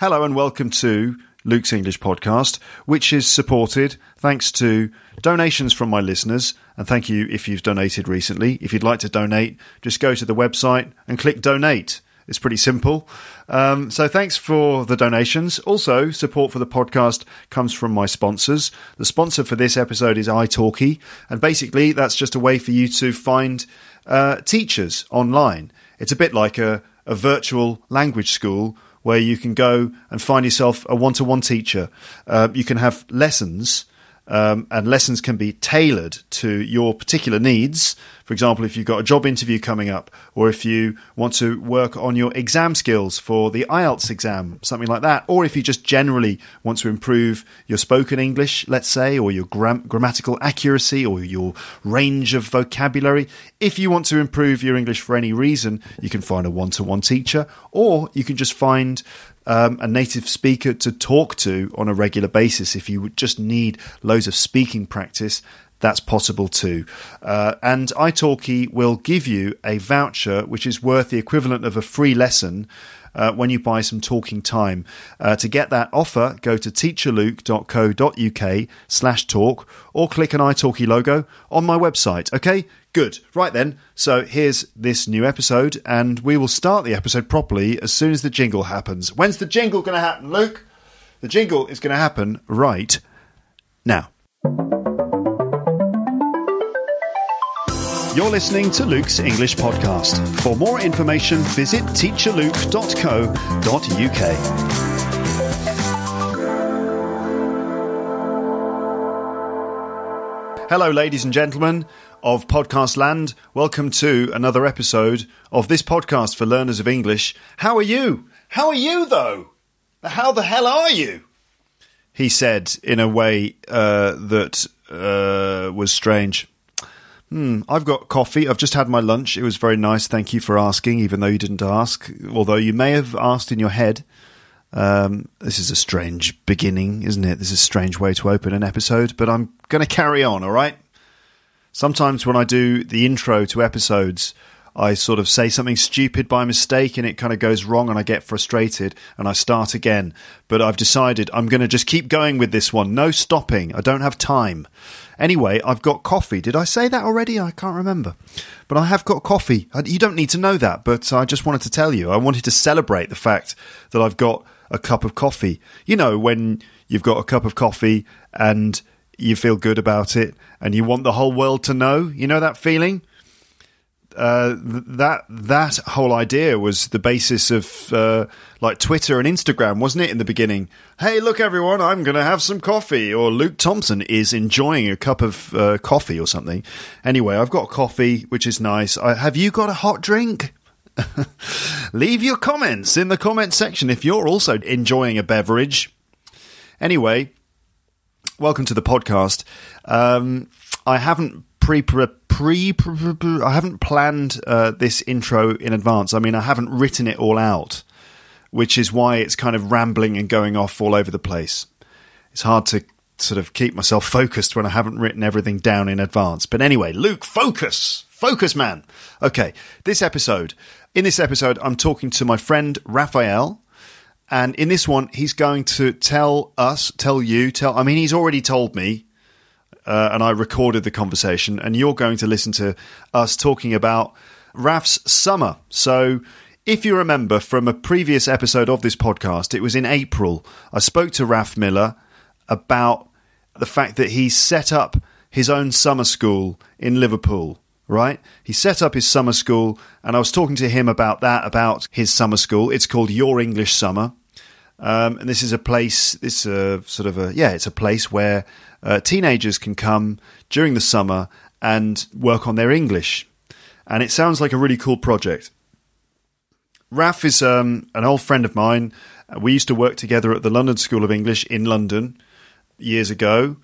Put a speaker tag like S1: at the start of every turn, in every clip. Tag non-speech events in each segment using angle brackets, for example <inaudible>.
S1: Hello and welcome to Luke's English podcast, which is supported thanks to donations from my listeners. And thank you if you've donated recently. If you'd like to donate, just go to the website and click donate. It's pretty simple. Um, so thanks for the donations. Also, support for the podcast comes from my sponsors. The sponsor for this episode is italki, and basically that's just a way for you to find uh, teachers online. It's a bit like a, a virtual language school where you can go and find yourself a one-to-one teacher. Uh, you can have lessons um, and lessons can be tailored to your particular needs. For example, if you've got a job interview coming up, or if you want to work on your exam skills for the IELTS exam, something like that, or if you just generally want to improve your spoken English, let's say, or your gram- grammatical accuracy, or your range of vocabulary. If you want to improve your English for any reason, you can find a one to one teacher, or you can just find um, a native speaker to talk to on a regular basis. If you just need loads of speaking practice, that's possible too. Uh, and italki will give you a voucher which is worth the equivalent of a free lesson. Uh, when you buy some talking time. Uh, to get that offer, go to teacherluke.co.uk slash talk or click an italki logo on my website. Okay, good. Right then, so here's this new episode, and we will start the episode properly as soon as the jingle happens. When's the jingle going to happen, Luke? The jingle is going to happen right now. You're listening to Luke's English Podcast. For more information, visit teacherluke.co.uk. Hello, ladies and gentlemen of Podcast Land. Welcome to another episode of this podcast for learners of English. How are you? How are you, though? How the hell are you? He said in a way uh, that uh, was strange. Hmm, I've got coffee. I've just had my lunch. It was very nice. Thank you for asking, even though you didn't ask. Although you may have asked in your head. Um, this is a strange beginning, isn't it? This is a strange way to open an episode, but I'm going to carry on, all right? Sometimes when I do the intro to episodes, I sort of say something stupid by mistake and it kind of goes wrong and I get frustrated and I start again. But I've decided I'm going to just keep going with this one. No stopping. I don't have time. Anyway, I've got coffee. Did I say that already? I can't remember. But I have got coffee. Uh, you don't need to know that, but I just wanted to tell you. I wanted to celebrate the fact that I've got a cup of coffee. You know, when you've got a cup of coffee and you feel good about it and you want the whole world to know, you know that feeling? Uh, that that whole idea was the basis of uh, like Twitter and Instagram, wasn't it? In the beginning, hey, look, everyone, I'm going to have some coffee, or Luke Thompson is enjoying a cup of uh, coffee or something. Anyway, I've got coffee, which is nice. I, have you got a hot drink? <laughs> Leave your comments in the comment section if you're also enjoying a beverage. Anyway, welcome to the podcast. Um, I haven't pre pre, pre, I haven't planned uh, this intro in advance. I mean, I haven't written it all out, which is why it's kind of rambling and going off all over the place. It's hard to sort of keep myself <laughs> focused when I haven't written everything down in advance. But anyway, Luke, focus, focus, man. Okay, this episode. In this episode, I'm talking to my friend Raphael. And in this one, he's going to tell us, tell you, tell. I mean, he's already told me uh, and I recorded the conversation, and you're going to listen to us talking about Raf's summer. So, if you remember from a previous episode of this podcast, it was in April. I spoke to Raf Miller about the fact that he set up his own summer school in Liverpool. Right? He set up his summer school, and I was talking to him about that, about his summer school. It's called Your English Summer. Um, and this is a place, this uh, sort of a, yeah, it's a place where uh, teenagers can come during the summer and work on their English. And it sounds like a really cool project. Raf is um, an old friend of mine. We used to work together at the London School of English in London years ago.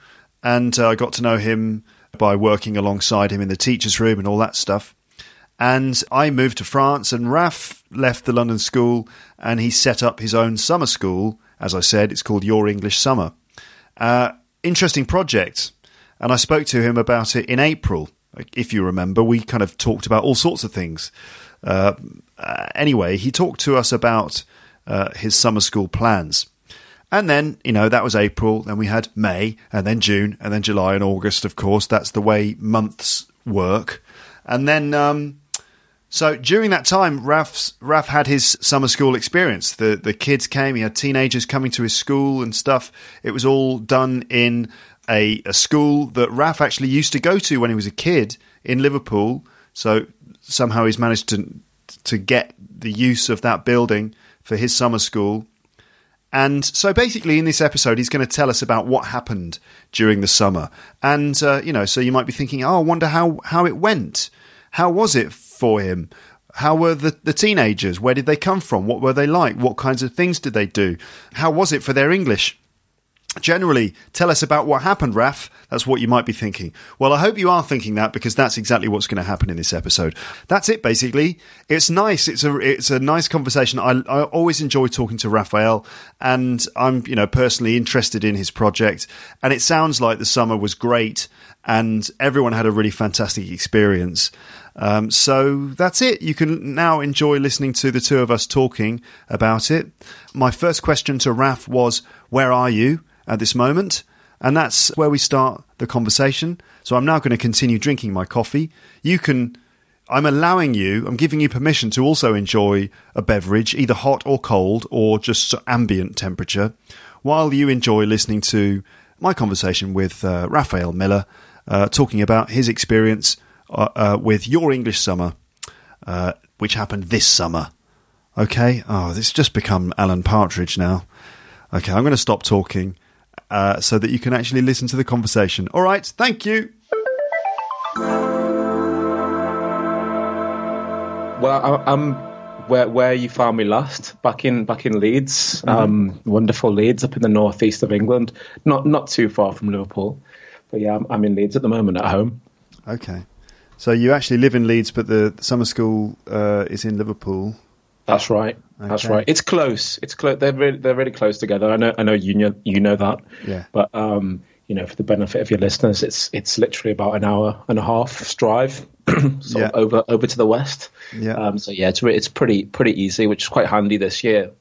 S1: And uh, I got to know him by working alongside him in the teacher's room and all that stuff. And I moved to France, and Raf left the London school and he set up his own summer school. As I said, it's called Your English Summer. Uh, interesting project. And I spoke to him about it in April. If you remember, we kind of talked about all sorts of things. Uh, uh, anyway, he talked to us about uh, his summer school plans. And then, you know, that was April. Then we had May, and then June, and then July and August, of course. That's the way months work. And then, um, so during that time, Raf's, Raf had his summer school experience. The the kids came. He had teenagers coming to his school and stuff. It was all done in a, a school that Raf actually used to go to when he was a kid in Liverpool. So somehow he's managed to to get the use of that building for his summer school. And so basically, in this episode, he's going to tell us about what happened during the summer. And, uh, you know, so you might be thinking, oh, I wonder how, how it went. How was it for him? How were the, the teenagers? Where did they come from? What were they like? What kinds of things did they do? How was it for their English? Generally, tell us about what happened, Raf. That's what you might be thinking. Well, I hope you are thinking that because that's exactly what's going to happen in this episode. That's it, basically. It's nice. It's a it's a nice conversation. I, I always enjoy talking to Raphael, and I'm you know personally interested in his project. And it sounds like the summer was great, and everyone had a really fantastic experience. Um, so that's it. You can now enjoy listening to the two of us talking about it. My first question to Raf was, "Where are you?" at this moment. And that's where we start the conversation. So I'm now going to continue drinking my coffee. You can, I'm allowing you, I'm giving you permission to also enjoy a beverage, either hot or cold or just ambient temperature, while you enjoy listening to my conversation with uh, Raphael Miller, uh, talking about his experience uh, uh with Your English Summer, uh, which happened this summer. Okay? Oh, this just become Alan Partridge now. Okay, I'm going to stop talking uh, so that you can actually listen to the conversation. All right, thank you.
S2: Well, I'm where where you found me last, back in back in Leeds, mm-hmm. um, wonderful Leeds up in the northeast of England, not not too far from Liverpool. But yeah, I'm, I'm in Leeds at the moment at home.
S1: Okay, so you actually live in Leeds, but the summer school uh, is in Liverpool.
S2: That's right. Okay. That's right. It's close. It's close. They're really, they're really close together. I know. I know you know you know that.
S1: Yeah.
S2: But um, you know, for the benefit of your listeners, it's it's literally about an hour and a half drive, <clears throat> sort yeah. of over over to the west.
S1: Yeah.
S2: Um, so yeah, it's re- it's pretty pretty easy, which is quite handy this year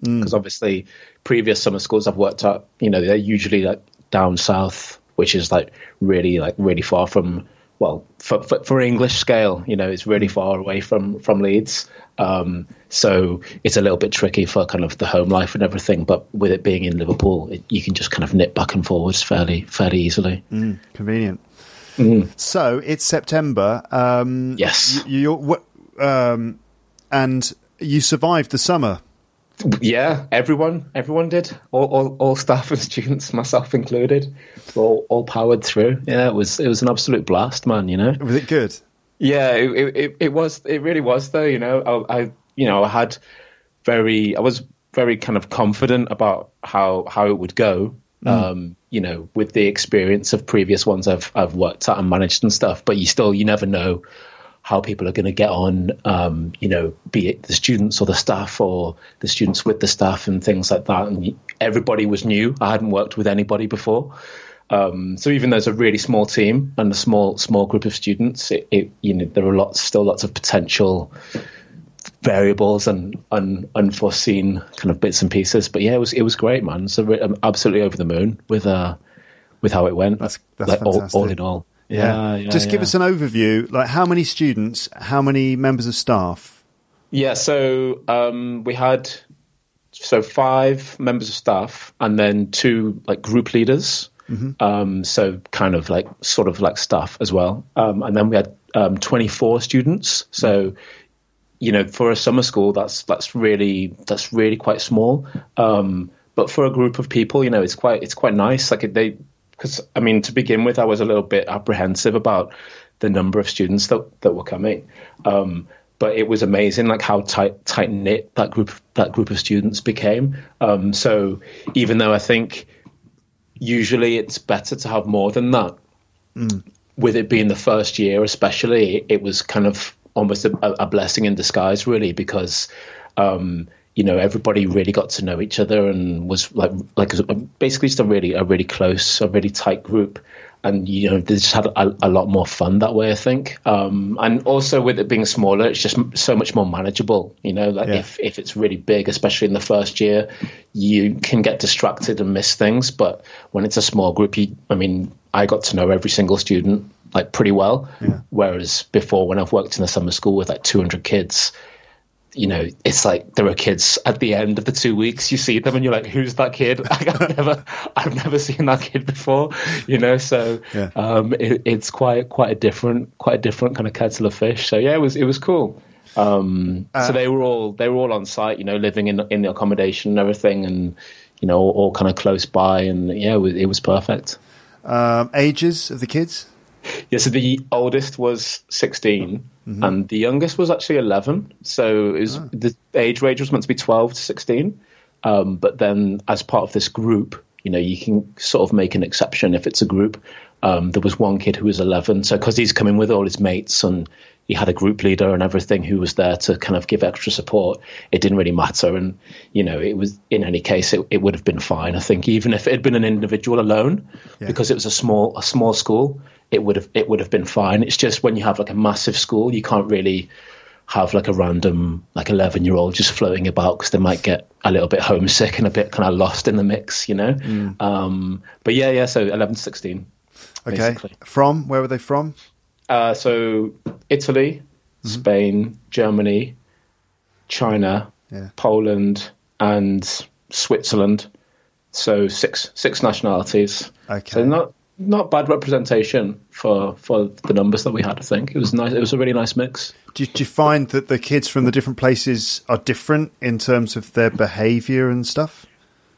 S2: because mm. obviously previous summer schools I've worked at, you know, they're usually like down south, which is like really like really far from well for, for, for English scale, you know, it's really mm. far away from from Leeds. Um, so it's a little bit tricky for kind of the home life and everything. But with it being in Liverpool, it, you can just kind of nip back and forwards fairly fairly easily.
S1: Mm, convenient. Mm. So it's September. Um,
S2: yes.
S1: You, um, and you survived the summer.
S2: Yeah, everyone, everyone did. All, all, all staff and <laughs> students, myself included, all, all powered through. Yeah, it was, it was an absolute blast, man. You know,
S1: was it good?
S2: Yeah, it, it, it was. It really was, though. You know, I, I, you know, I had very, I was very kind of confident about how how it would go. Mm. Um, you know, with the experience of previous ones I've I've worked at and managed and stuff. But you still, you never know how people are going to get on. Um, you know, be it the students or the staff or the students with the staff and things like that. And everybody was new. I hadn't worked with anybody before. Um, so even though it's a really small team and a small small group of students, it, it, you know there are lots still lots of potential variables and un, unforeseen kind of bits and pieces. But yeah, it was it was great, man. So I'm absolutely over the moon with uh with how it went.
S1: That's that's like.
S2: All, all, in all,
S1: yeah. yeah, yeah Just yeah. give us an overview. Like how many students, how many members of staff?
S2: Yeah, so um, we had so five members of staff and then two like group leaders Mm-hmm. Um, so kind of like sort of like stuff as well. Um, and then we had um, 24 students. So you know, for a summer school, that's that's really that's really quite small. Um, but for a group of people, you know, it's quite it's quite nice. Like they, because I mean, to begin with, I was a little bit apprehensive about the number of students that that were coming. Um, but it was amazing, like how tight tight knit that group that group of students became. Um, so even though I think usually it's better to have more than that. Mm. With it being the first year, especially, it was kind of almost a, a blessing in disguise, really, because um, you know, everybody really got to know each other and was like like basically just a really a really close, a really tight group and you know they just had a, a, lot more fun that way i think um, and also with it being smaller it's just so much more manageable you know like yeah. if, if it's really big especially in the first year you can get distracted and miss things but when it's a small group you i mean i got to know every single student like pretty well yeah. whereas before when i've worked in a summer school with like 200 kids you know, it's like there are kids at the end of the two weeks. You see them, and you're like, "Who's that kid?" <laughs> I've <laughs> never, I've never seen that kid before. You know, so yeah. um, it, it's quite, quite a different, quite a different kind of kettle of fish. So yeah, it was, it was cool. Um, uh, so they were all, they were all on site. You know, living in in the accommodation and everything, and you know, all, all kind of close by, and yeah, it was, it was perfect.
S1: Um, ages of the kids?
S2: Yeah, so the oldest was 16 mm-hmm. and the youngest was actually 11. So was, oh. the age range was meant to be 12 to 16. Um, but then, as part of this group, you know, you can sort of make an exception if it's a group. Um, there was one kid who was 11. So, because he's coming with all his mates and he had a group leader and everything who was there to kind of give extra support. It didn't really matter, and you know, it was in any case, it, it would have been fine. I think even if it had been an individual alone, yeah. because it was a small a small school, it would have it would have been fine. It's just when you have like a massive school, you can't really have like a random like 11 year old just floating about because they might get a little bit homesick and a bit kind of lost in the mix you know mm. um, but yeah yeah so 11 to 16
S1: okay basically. from where were they from
S2: uh, so Italy, mm-hmm. Spain, Germany, China, yeah. Poland, and Switzerland. So six six nationalities. Okay. So not not bad representation for for the numbers that we had. I think it was nice. It was a really nice mix.
S1: Do, do you find that the kids from the different places are different in terms of their behaviour and stuff?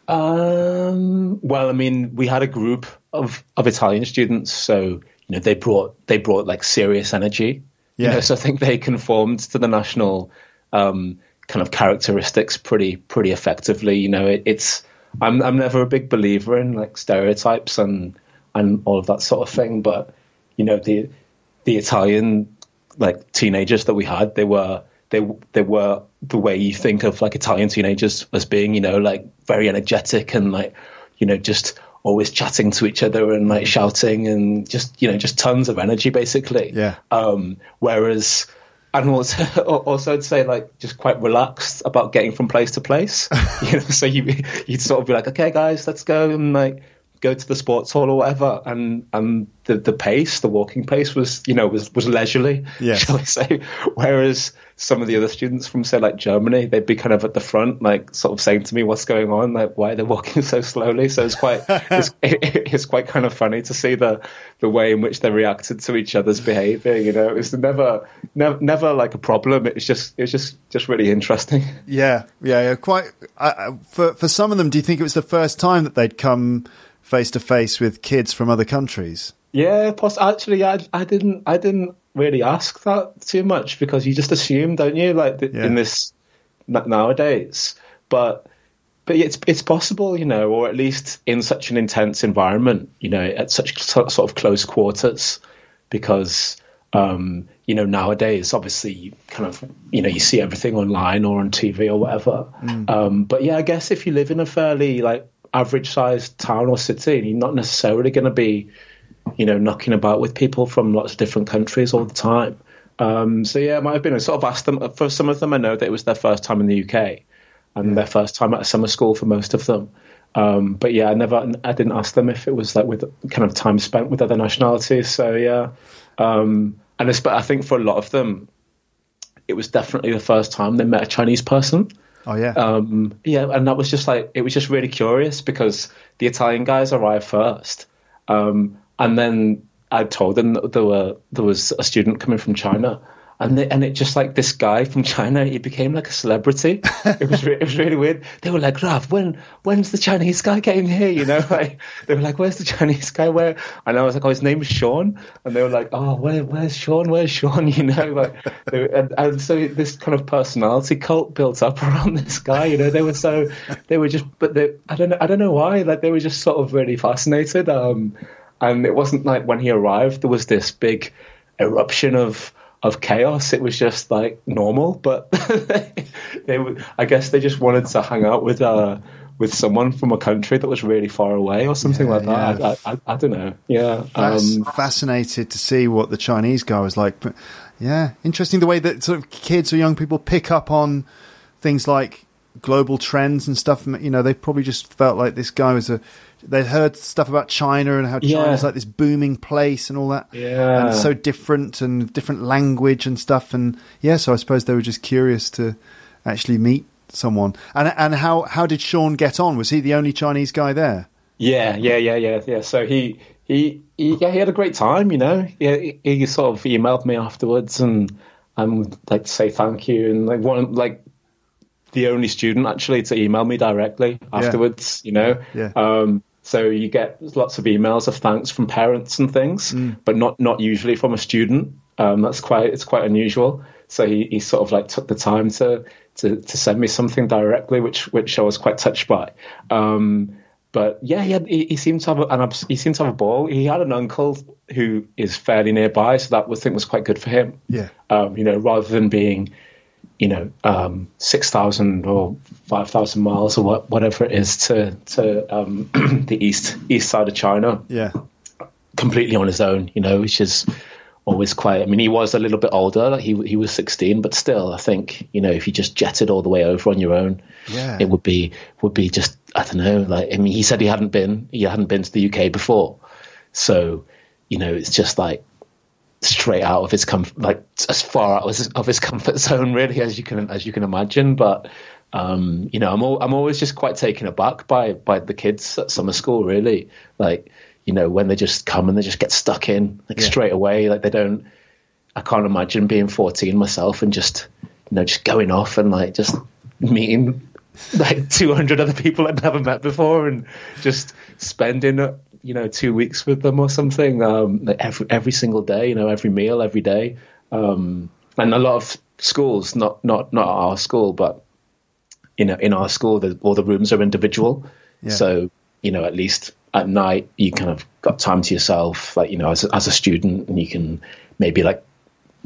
S2: Um, well, I mean, we had a group of of Italian students, so you know they brought they brought like serious energy. Yeah. You know, so I think they conformed to the national um, kind of characteristics pretty pretty effectively. You know, it, it's I'm I'm never a big believer in like stereotypes and and all of that sort of thing, but you know the the Italian like teenagers that we had, they were they they were the way you think of like Italian teenagers as being, you know, like very energetic and like you know just always chatting to each other and like shouting and just you know just tons of energy basically.
S1: Yeah.
S2: Um, whereas and also <laughs> also I'd say like just quite relaxed about getting from place to place. <laughs> you know, so you you'd sort of be like, okay, guys, let's go and like go to the sports hall or whatever, and and the the pace, the walking pace was you know was was leisurely, <laughs> yes. shall I say? Whereas some of the other students from say like Germany, they'd be kind of at the front, like sort of saying to me, "What's going on? Like why they're walking <laughs> so slowly?" So it's quite it's, <laughs> it, it's quite kind of funny to see the the way in which they reacted to each other's behaviour. You know, it's never never never like a problem. It's just it's just just really interesting.
S1: Yeah, yeah, yeah. Quite I, for for some of them. Do you think it was the first time that they'd come? Face to face with kids from other countries?
S2: Yeah, plus actually, I, I didn't I didn't really ask that too much because you just assume, don't you? Like yeah. in this nowadays, but but it's it's possible, you know, or at least in such an intense environment, you know, at such sort of close quarters, because um, you know nowadays obviously you kind of you know you see everything online or on TV or whatever. Mm. Um, but yeah, I guess if you live in a fairly like average sized town or city, and you're not necessarily going to be, you know, knocking about with people from lots of different countries all the time. Um, so yeah, it might have been. I sort of asked them for some of them. I know that it was their first time in the UK, and their first time at a summer school for most of them. Um, but yeah, I never, I didn't ask them if it was like with kind of time spent with other nationalities. So yeah, um, and I think for a lot of them, it was definitely the first time they met a Chinese person.
S1: Oh yeah,
S2: um, yeah, and that was just like it was just really curious because the Italian guys arrived first, um, and then I told them that there were there was a student coming from China, and they, and it just like this guy from China, he became like a celebrity. it was re- it was really weird. They were like, Raf, when when's the Chinese guy getting here? You know, <laughs> like they were like, where's the Chinese guy? Where? And I was like, oh, his name is Sean, and they were like, oh, where, where's Sean? Where's Sean? <laughs> You know, like, they, and, and so this kind of personality cult built up <laughs> around this guy. You know, they were so they were just, but they, I don't know, I don't know why, like they were just sort of really fascinated. Um, and it wasn't like when he arrived, there was this big eruption of of chaos. It was just like normal, but <laughs> they, were, I guess they just wanted to hang out with uh with someone from a country that was really far away or something
S1: Yeah,
S2: like that.
S1: yeah.
S2: I, I, I don't know. Yeah.
S1: Fasc-
S2: Um,
S1: fascinated to see what the Chinese guy was like. But yeah, interesting the way that sort of kids or young people pick up on things like global trends and stuff. You know, they probably just felt like this guy was a. They'd heard stuff about China and how
S2: Yeah.
S1: China's like this booming place and all that.
S2: Yeah.
S1: And so different and different language and stuff. And yeah, so I suppose they were just curious to actually meet someone. And and how how did Sean get on? Was he the only Chinese guy there?
S2: Yeah, yeah, yeah, yeah, yeah. So he he, he yeah he had a great time, you know. Yeah, he, he sort of emailed me afterwards and and like to say thank you and like one like the only student actually to email me directly afterwards, you know.
S1: Yeah.
S2: Um, so you get lots of emails of thanks from parents and things, but not not usually from a student. Um, that's quite it's quite unusual. So he, he sort of like took the time to, to to send me something directly, which which I was quite touched by. Um, but yeah, he, had, he, he seemed to have a, an he seemed to have a ball. He had an uncle who is fairly nearby, so that was, I think was quite good for him.
S1: Yeah.
S2: Um, you know, rather than being, you know, um, six thousand or five thousand miles or what, whatever it is to to um, <clears throat> the east east side of China,
S1: Yeah.
S2: completely on his own. You know, which is always quite. I mean, he was a little bit older. Like he he was sixteen, but still, I think you know, if you just jetted all the way over on your own,
S1: Yeah.
S2: it would be would be just I don't know. Like I mean, he said he hadn't been he hadn't been to the UK before, so you know, it's just like straight out of his comfort, like as far out of his, of his comfort <laughs> zone, really, as you can as you can imagine. But um, you know, I'm al- I'm always just quite taken aback by by the kids at summer school, really. Like you know, when they just come and they just get stuck in like
S1: Yeah.
S2: straight away, like they don't. I can't imagine being 14 myself and just you know just going off and like just meeting <laughs> like 200 other people I'd never met before and just spending you know two weeks with them or something um, like every every single day you know every meal every day. Um, and a lot of schools not not not our school but you know in our school the, all the rooms are individual.
S1: Yeah.
S2: so you know at least at night you kind of got time to yourself like you know as a, as a student and you can maybe like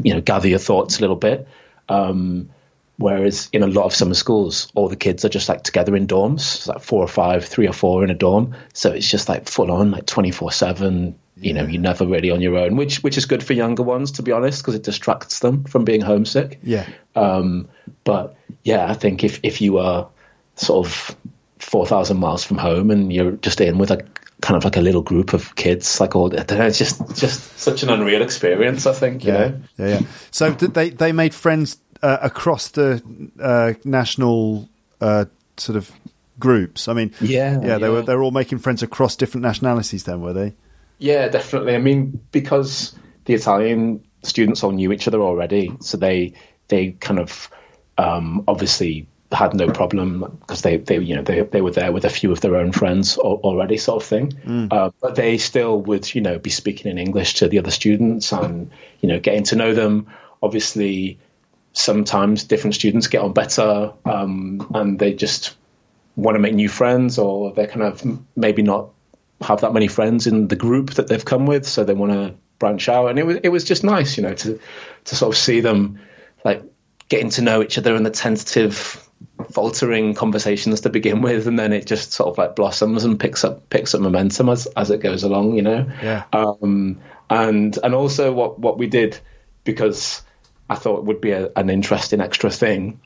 S2: you know gather your thoughts a little bit. Um, Whereas in a lot of summer schools, all the kids are just like together in dorms, it's like four or five, three or four in a dorm. So it's just like full on, like twenty four seven. You know, you're never really on your own, which which is good for younger ones, to be honest, because it distracts them from being homesick.
S1: Yeah.
S2: Um, but yeah, I think if if you are sort of four thousand miles from home and you're just in with a kind of like a little group of kids, like all, I don't know, it's just just such an unreal experience. I think, you
S1: Yeah,
S2: know.
S1: yeah, yeah. So did they they made friends uh, across the uh, national uh, sort of groups. I mean,
S2: Yeah,
S1: yeah, they
S2: yeah.
S1: were they were all making friends across different nationalities. Then were they?
S2: Yeah, definitely. I mean, because the Italian students all knew each other already, so they they kind of um, obviously had no problem because they, they you know they they were there with a few of their own friends already, sort of thing. Uh, but they still would you know be speaking in English to the other students and you know getting to know them. Obviously, sometimes different students get on better um, and they just want to make new friends or they're kind of maybe not have that many friends in the group that they've come with so they want to branch out and it was it was just nice you know to to sort of see them like getting to know each other in the tentative faltering conversations to begin with and then it just sort of like blossoms and picks up picks up momentum as as it goes along you know
S1: Yeah.
S2: um and and also what what we did because I thought it would be a, an interesting extra thing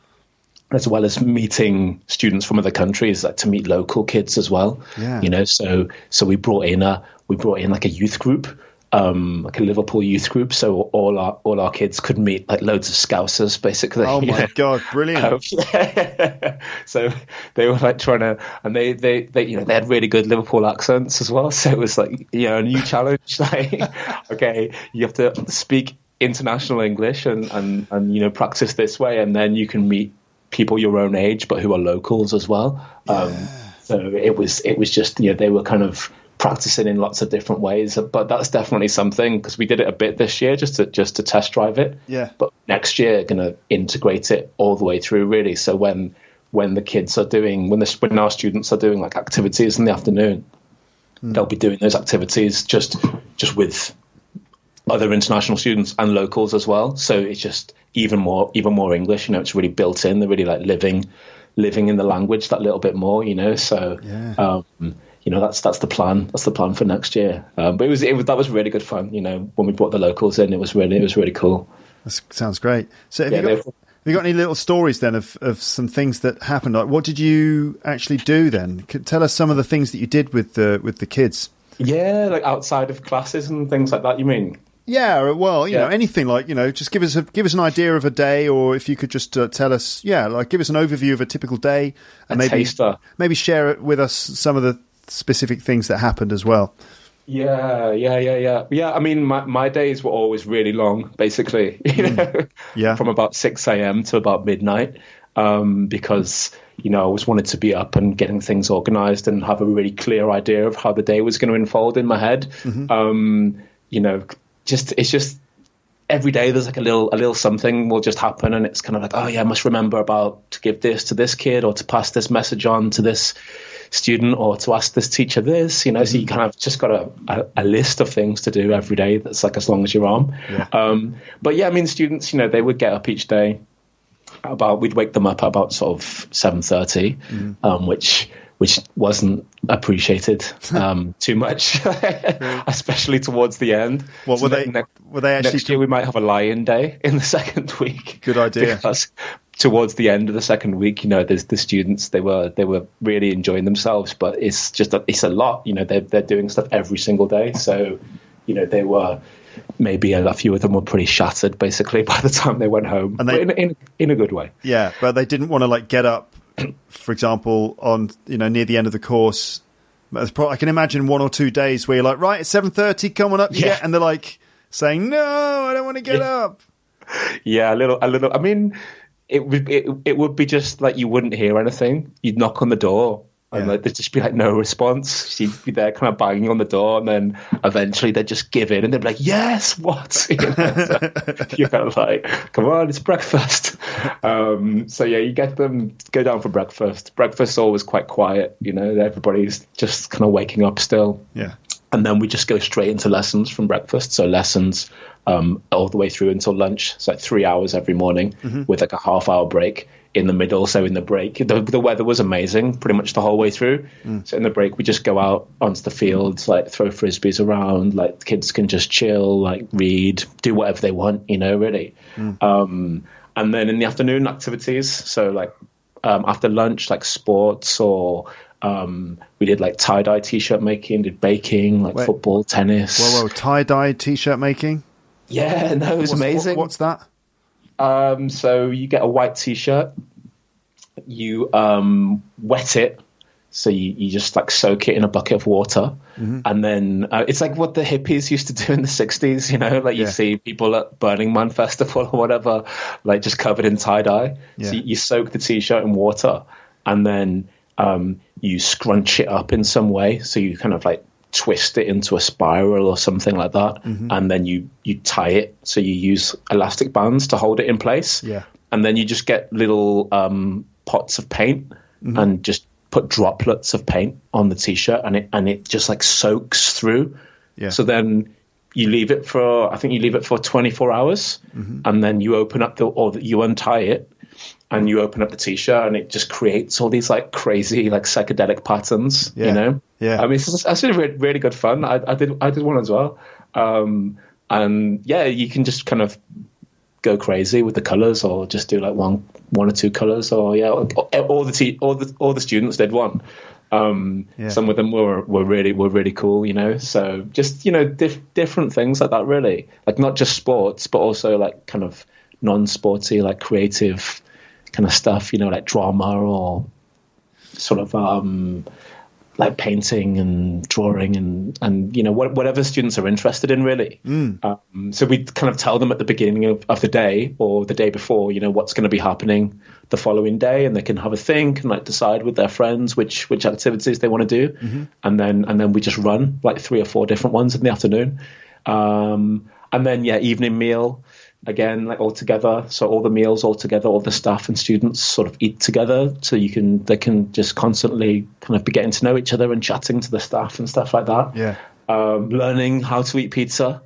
S2: as well as meeting students from other countries, like to meet local kids as well.
S1: Yeah.
S2: You know, so so we brought in a we brought in like a youth group, um, like a Liverpool youth group, so all our all our kids could meet like loads of Scousers, basically.
S1: Oh my <laughs>
S2: know.
S1: god, brilliant!
S2: Um, yeah. <laughs> so they were like trying to, and they, they, they, you know, they had really good Liverpool accents as well. So it was like, you know, a new challenge. <laughs> Like, okay, you have to speak international English and, and, and, you know, practice this way. And then you can meet people your own age, but who are locals as well. Um, so it was, it was just, you know, they were kind of practicing in lots of different ways, but that's definitely something because we did it a bit this year just to, just to test drive it
S1: Yeah.
S2: but next year going to integrate it all the way through really so when when the kids are doing when the when our students are doing like activities in the afternoon they'll be doing those activities just just with other international students and locals as well. So it's just even more even more English. You know, it's really built in. They're really like living living in the language that little bit more. You know, so
S1: Yeah.
S2: um, you know that's that's the plan. That's the plan for next year. Um, but it was it was that was really good fun. You know, when we brought the locals in, it was really it was really cool.
S1: That sounds great. So have
S2: Yeah,
S1: you got
S2: they've-
S1: you got any little stories then of, of some things that happened? Like what did you actually do then? Tell us some of the things that you did with the with the kids.
S2: Yeah, like outside of classes and things like that. You mean?
S1: Yeah, well, you
S2: Yeah.
S1: know, anything like you know, just give us a give us an idea of a day, or if you could just uh, tell us, yeah, like give us an overview of a typical day, and
S2: A
S1: maybe
S2: taster.
S1: maybe share it with us some of the specific things that happened as well.
S2: Yeah, yeah, yeah, yeah. Yeah, I mean, my, my days were always really long, basically, <laughs> you know,
S1: Yeah.
S2: from about 6 a.m. to about midnight, um, because, you know, I always wanted to be up and getting things organized and have a really clear idea of how the day was going to unfold in my head. Um, you know, just, it's just, every day there's like a little a little something will just happen and it's kind of like oh yeah i must remember about to give this to this kid or to pass this message on to this student or to ask this teacher this you know so you kind of just got a, a, a list of things to do every day that's like as long as your arm
S1: Yeah.
S2: um, but yeah i mean students you know they would get up each day about we'd wake them up at about sort of 7.30 um, which which wasn't appreciated <laughs> um, too much <laughs> especially towards the end
S1: What
S2: So
S1: were they?
S2: ne-
S1: Were they actually?
S2: Next year we might have a lion day in the <laughs> second week.
S1: Good idea.
S2: Because towards the end of the second week, you know, there's the students they were they were really enjoying themselves, but it's just a, it's a lot. You know, they're they're doing stuff every single day, so you know they were maybe a, few of them were pretty shattered basically by the time they went home,
S1: And they-
S2: but in, in in a good way.
S1: Yeah, but they didn't want to like get up, <clears throat> for example, on you know near the end of the course. I can imagine one or two days where you're like, right, it's seven thirty, come on up, yeah. And they're like saying, no, I don't want to get
S2: Yeah.
S1: up. <laughs>
S2: Yeah, a little, a little. I mean, it would it, it would be just like you wouldn't hear anything. You'd knock on the door, and
S1: Yeah.
S2: like, there'd just be like no response. She'd be there, kind of banging on the door, and then eventually they'd just give in, and they'd be like, "Yes, what?" <laughs> You know, so <laughs> you're kind of like, "Come on, it's breakfast." Um, so yeah, you get them go down for breakfast. Breakfast's always quite quiet. You know, everybody's just kind of waking up still
S1: Yeah,
S2: and then we just go straight into lessons from breakfast. So lessons um, all the way through until lunch. It's like three hours every morning with like a half hour break in the middle. So in the break, the, the weather was amazing pretty much the whole way through. So in the break, we just go out onto the fields, like throw frisbees around. Like kids can just chill, like read, do whatever they want, you know, really. Um, and then in the afternoon activities, so like um, after lunch, like sports or um, we did like tie dye t shirt making, did baking, like
S1: Wait.
S2: football, tennis.
S1: whoa, whoa, tie dye t-shirt making.
S2: Yeah, no, it was
S1: What's,
S2: amazing.
S1: what- what's that?
S2: Um, so you get a white t-shirt, you um, wet it, so you, you just like soak it in a bucket of water,
S1: Mm-hmm.
S2: and then uh, it's like what the hippies used to do in the '60s. You know, like you
S1: Yeah.
S2: see people at Burning Man festival or whatever, like just covered in tie dye.
S1: Yeah.
S2: So you, you soak the t-shirt in water, and then um, you scrunch it up in some way. So you kind of like twist it into a spiral or something like that,
S1: Mm-hmm.
S2: and then you you tie it. So you use elastic bands to hold it in place.
S1: Yeah.
S2: and then you just get little um, pots of paint
S1: Mm-hmm.
S2: and just put droplets of paint on the t-shirt, and it and it just like soaks through.
S1: Yeah.
S2: So then you leave it for I think you leave it for 24 hours,
S1: Mm-hmm.
S2: and then you open up the or you untie it. And you open up the t-shirt, and it just creates all these like crazy, like psychedelic patterns.
S1: Yeah.
S2: You know,
S1: Yeah.
S2: I mean, it's, actually really, really good fun. I, I did, I did one as well. Um, and yeah, you can just kind of go crazy with the colors, or just do like one, one or two colors, or yeah, all, the te- all the all the students did one. Um,
S1: Yeah.
S2: Some of them were were really were really cool, you know. So just you know, dif- different things like that, really. Like not just sports, but also like kind of non-sporty, like creative kind of stuff, you know, like drama or sort of um, like painting and drawing and and you know what, whatever students are interested in really. Um, so we kind of tell them at the beginning of, of the day or the day before, you know, what's going to be happening the following day, and they can have a think and like decide with their friends which which activities they want to do, and then and then we just run like three or four different ones in the afternoon, um, and then yeah, evening meal again like all together so all the meals all together all the staff and students sort of eat together so you can they can just constantly kind of be getting to know each other and chatting to the staff and stuff like that
S1: Yeah.
S2: um, learning how to eat pizza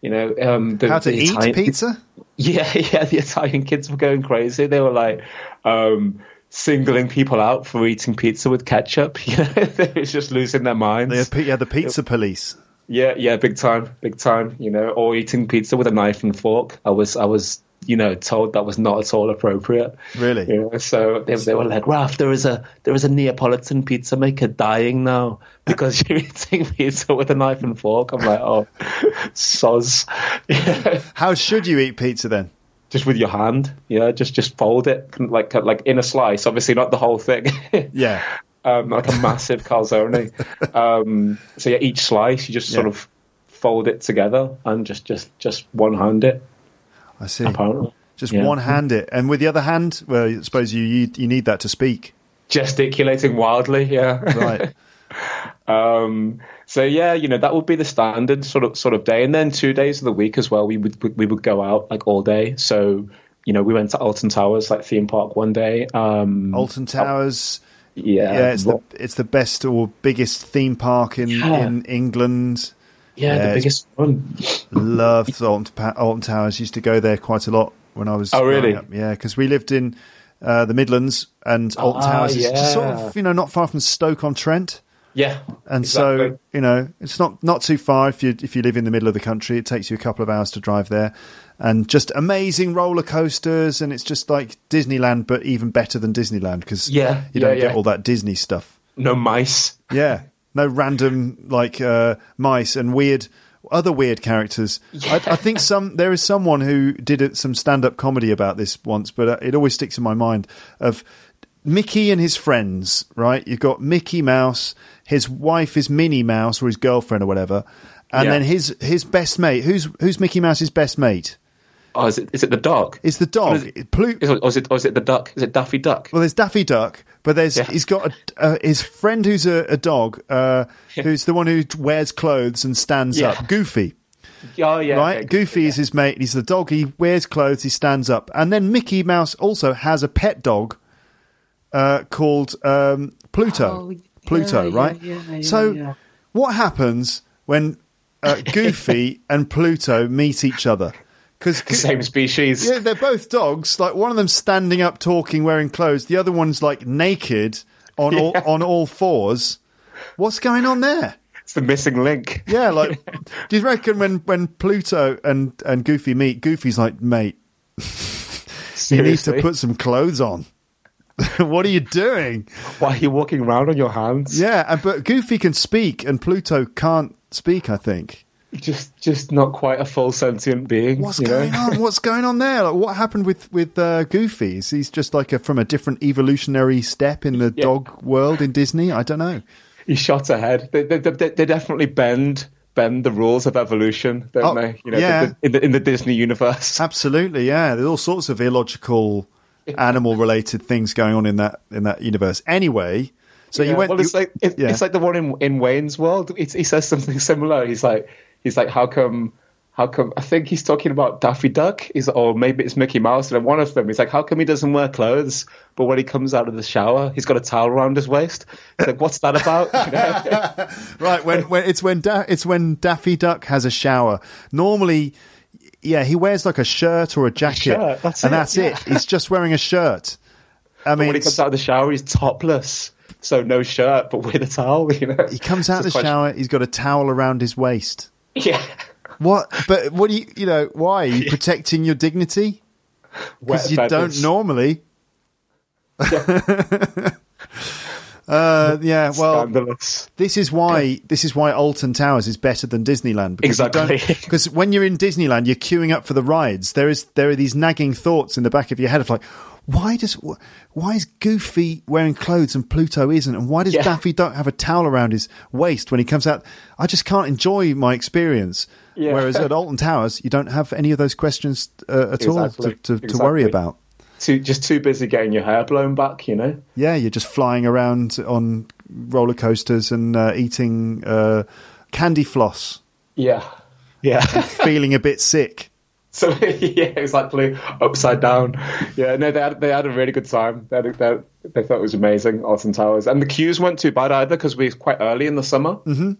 S2: You know, um, the,
S1: How to eat
S2: Italian-
S1: pizza? <laughs>
S2: Yeah, yeah, the Italian kids were going crazy. They were like um, singling people out for eating pizza with ketchup. <laughs> You know, <laughs> they was just losing their minds.
S1: Yeah, the pizza police.
S2: Yeah, yeah, big time, big time. You know, or eating pizza with a knife and fork. I was, I was, you know, told that was not at all appropriate.
S1: Really?
S2: You know, so they, they were like, Ralph, there is a there is a Neapolitan pizza maker dying now because you're <laughs> eating pizza with a knife and fork. I'm like, oh, soz. Yeah. <laughs>
S1: How should you eat pizza then?
S2: Just with your hand, yeah. Just just fold it like like in a slice. Obviously, not the whole thing.
S1: Yeah. <laughs>
S2: um, like a massive calzone. <laughs> Um, so yeah, each slice you just sort of fold it together and just just just one hand it.
S1: I see.
S2: Apparently,
S1: Just
S2: Yeah.
S1: one hand it, and with the other hand, well, I suppose you you, you need that to speak,
S2: gesticulating wildly. Yeah,
S1: right? <laughs>
S2: Um, so yeah, you know that would be the standard sort of sort of day, and then two days of the week as well. We would we would go out like all day. So you know we went to Alton Towers like theme park one day. Um,
S1: Alton Towers.
S2: Yeah,
S1: Yeah, it's the it's the best or biggest theme park in
S2: Yeah.
S1: in England.
S2: yeah,
S1: yeah,
S2: the biggest one.
S1: Loved Alton, Pa- Alton Towers. Used to go there quite a lot when I was.
S2: Oh, really?
S1: up. Yeah, because we lived in uh, the Midlands, and Alton
S2: Ah,
S1: Towers is just sort of you know not far from Stoke on Trent.
S2: Yeah,
S1: And
S2: exactly.
S1: so, you know, it's not, not too far if you if you live in the middle of the country. It takes you a couple of hours to drive there, and just amazing roller coasters, and it's just like Disneyland, but even better than Disneyland because
S2: Yeah,
S1: you
S2: yeah,
S1: don't get all that Disney stuff.
S2: no mice.
S1: Yeah, no random like uh, mice and weird other weird characters. I, I think some there is someone who did some stand up comedy about this once, but uh, it always sticks in my mind of Mickey and his friends. Right, you've got Mickey Mouse, his wife is Minnie Mouse or his girlfriend or whatever, and
S2: Yeah.
S1: then his his best mate. Who's who's Mickey Mouse's best mate?
S2: Oh, is it is it the dog?
S1: Is the dog.
S2: Is it-
S1: Plu-
S2: Is or is it or is it the duck? Is it Daffy Duck?
S1: Well, there's Daffy Duck, but there's
S2: Yeah.
S1: he's got a, uh, his friend who's a, a dog, uh, <laughs> who's the one who wears clothes and stands
S2: Yeah.
S1: up. Goofy,
S2: Oh yeah,
S1: right?
S2: okay.
S1: Goofy is his mate. He's the dog. He wears clothes. He stands up, and then Mickey Mouse also has a pet dog uh, called um, Pluto.
S2: Oh,
S1: Pluto,
S2: yeah,
S1: right?
S2: yeah, yeah,
S1: so,
S2: yeah.
S1: what happens when uh, Goofy <laughs> and Pluto meet each other? Because <laughs>
S2: Same species.
S1: yeah, they're both dogs. Like one of them's standing up, talking, wearing clothes. The other one's like naked on all on all fours. What's going on there?
S2: It's the missing link.
S1: Yeah, like <laughs> do you reckon when when Pluto and and Goofy meet, Goofy's like, mate, <laughs> you need to put some clothes on. what are you doing?
S2: Why are you walking around on your hands?
S1: Yeah, and, but Goofy can speak and Pluto can't speak. I think.
S2: Just just not quite a full sentient being.
S1: What's
S2: you know?
S1: going on? What's going on there? Like, what happened with with uh, Goofy? Is he's just like a, from a different evolutionary step in the
S2: Yeah.
S1: dog world in Disney? I don't know.
S2: He shot ahead. They, they, they, they definitely bend bend the rules of evolution, don't
S1: Oh,
S2: they? You know,
S1: yeah.
S2: the- in the in the Disney universe. <laughs>
S1: Absolutely, yeah. There's all sorts of illogical, animal-related things going on in that in that universe. Anyway, so
S2: Yeah,
S1: you went.
S2: well, it's
S1: you-
S2: like it,
S1: yeah.
S2: it's like the one in in Wayne's World. It's, he says something <laughs> similar. He's like he's like, how come? How come? I think he's talking about Daffy Duck. He's or oh, maybe it's Mickey Mouse. And one of them, he's like, how come he doesn't wear clothes? But when he comes out of the shower, he's got a towel around his waist. He's like, what's that about? You know? <laughs>
S1: right when, when it's when da- it's when Daffy Duck has a shower. Normally, yeah, he wears like a shirt or a jacket,
S2: shirt, that's
S1: and
S2: it,
S1: that's
S2: yeah.
S1: it. He's just wearing a shirt. I mean,
S2: when he comes out of the shower, he's topless, so no shirt, but with a towel. You know,
S1: he comes out of the shower. He's got a towel around his waist. <laughs>
S2: Yeah,
S1: What? But what do you? You know, why are you <laughs> protecting your dignity? Because you don't normally. <laughs> uh, yeah. Well,
S2: Scandalous.
S1: this is why this is why Alton Towers is better than Disneyland because
S2: Exactly.
S1: Because when you're in Disneyland, you're queuing up for the rides. There is there are these nagging thoughts in the back of your head of like, why does why is Goofy wearing clothes and Pluto isn't, and why does
S2: Yeah.
S1: Daffy Duck have a towel around his waist when he comes out? I just can't enjoy my experience.
S2: Yeah.
S1: Whereas at Alton Towers, you don't have any of those questions uh, at all
S2: Exactly.
S1: to, to, to worry about.
S2: Too just too busy getting your hair blown back. You know.
S1: Yeah, you're just flying around on roller coasters and uh, eating uh, candy floss,
S2: Yeah. Yeah.
S1: feeling a bit sick. <laughs>
S2: So yeah, exactly. Upside down. Yeah, no, they had they had a really good time. They had, they, they thought it was amazing. Alton Towers and the queues weren't too bad either because we were quite early in the summer. Mm-hmm.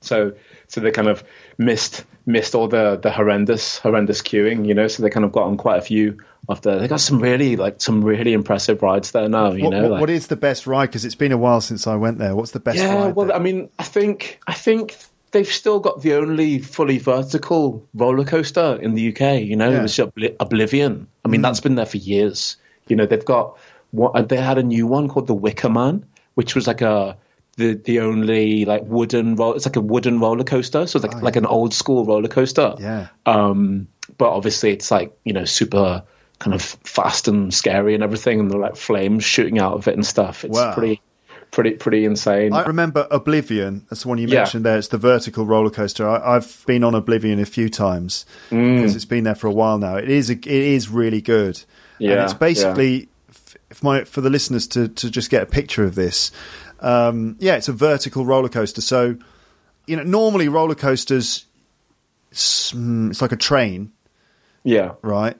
S2: So so they kind of missed missed all the the horrendous horrendous queuing, you know. So they kind of got on quite a few of the. They got some really like some really impressive rides there now, you
S1: What,
S2: know.
S1: what-
S2: like,
S1: what is the best ride? Because it's been a while since I went there. What's the best
S2: yeah,
S1: ride?
S2: well,
S1: there?
S2: I mean, I think I think they've still got the only fully vertical roller coaster in the UK. You know,
S1: Yeah. Mm.
S2: it's Obli- Oblivion. I mean, that's been there for years. You know, they've got what they had a new one called the Wicker Man, which was like a the the only like wooden roll. It's like a wooden roller coaster, so it's like like an old school roller coaster.
S1: Oh, Yeah.
S2: Um, but obviously, it's like you know super kind of fast and scary and everything, and the like flames shooting out of it and stuff. It's
S1: Wow.
S2: pretty pretty pretty insane.
S1: I remember Oblivion. That's the one you
S2: Yeah.
S1: mentioned there. It's the vertical roller coaster. I, I've been on Oblivion a few times
S2: Mm.
S1: because it's been there for a while now. It is a, it is really good.
S2: Yeah, and
S1: it's basically if my for the listeners to to just get a picture of this. Um, yeah, it's a vertical roller coaster. So you know, normally roller coasters, it's, mm, it's like a train,
S2: yeah.
S1: right?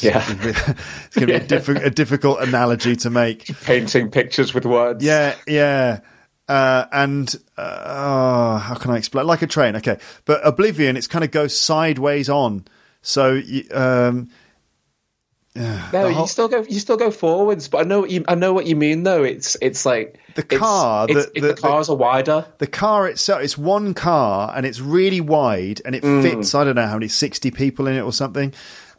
S2: Yeah. <laughs>
S1: it's going to be a, <laughs> diffi- a difficult analogy to make.
S2: painting pictures with words.
S1: Yeah, yeah. Uh, and uh, oh, how can I explain? Like a train, okay. But Oblivion, it's kind of goes sideways on. So you, um,
S2: No,
S1: whole-
S2: you still go. You still go forwards, but I know what you. I know what you mean. Though it's it's like
S1: The car,
S2: It's,
S1: the-
S2: it-
S1: the-
S2: the, cars are wider.
S1: the car itself, it's one car and it's really wide and it
S2: Mm.
S1: fits, I don't know how many, 60 people in it or something.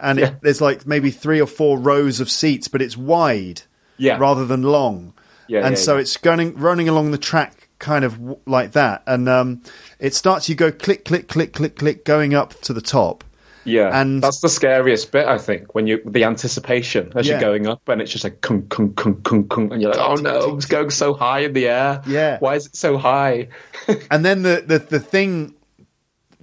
S1: And
S2: Yeah.
S1: it, there's like maybe three or four rows of seats, but it's wide
S2: Yeah.
S1: rather than long.
S2: Yeah,
S1: and so it's going running along the track kind of w- like that. And um, it starts, you go click, click, click, click, click, going up to the top.
S2: Yeah,
S1: And-
S2: that's the scariest bit. I think when you the anticipation as
S1: Yeah.
S2: you're going up, and it's just like kung kung kung kung kung, and you're like, oh no, it's going so high in the air.
S1: Yeah.
S2: why is it so high? <laughs>
S1: and then the, the the thing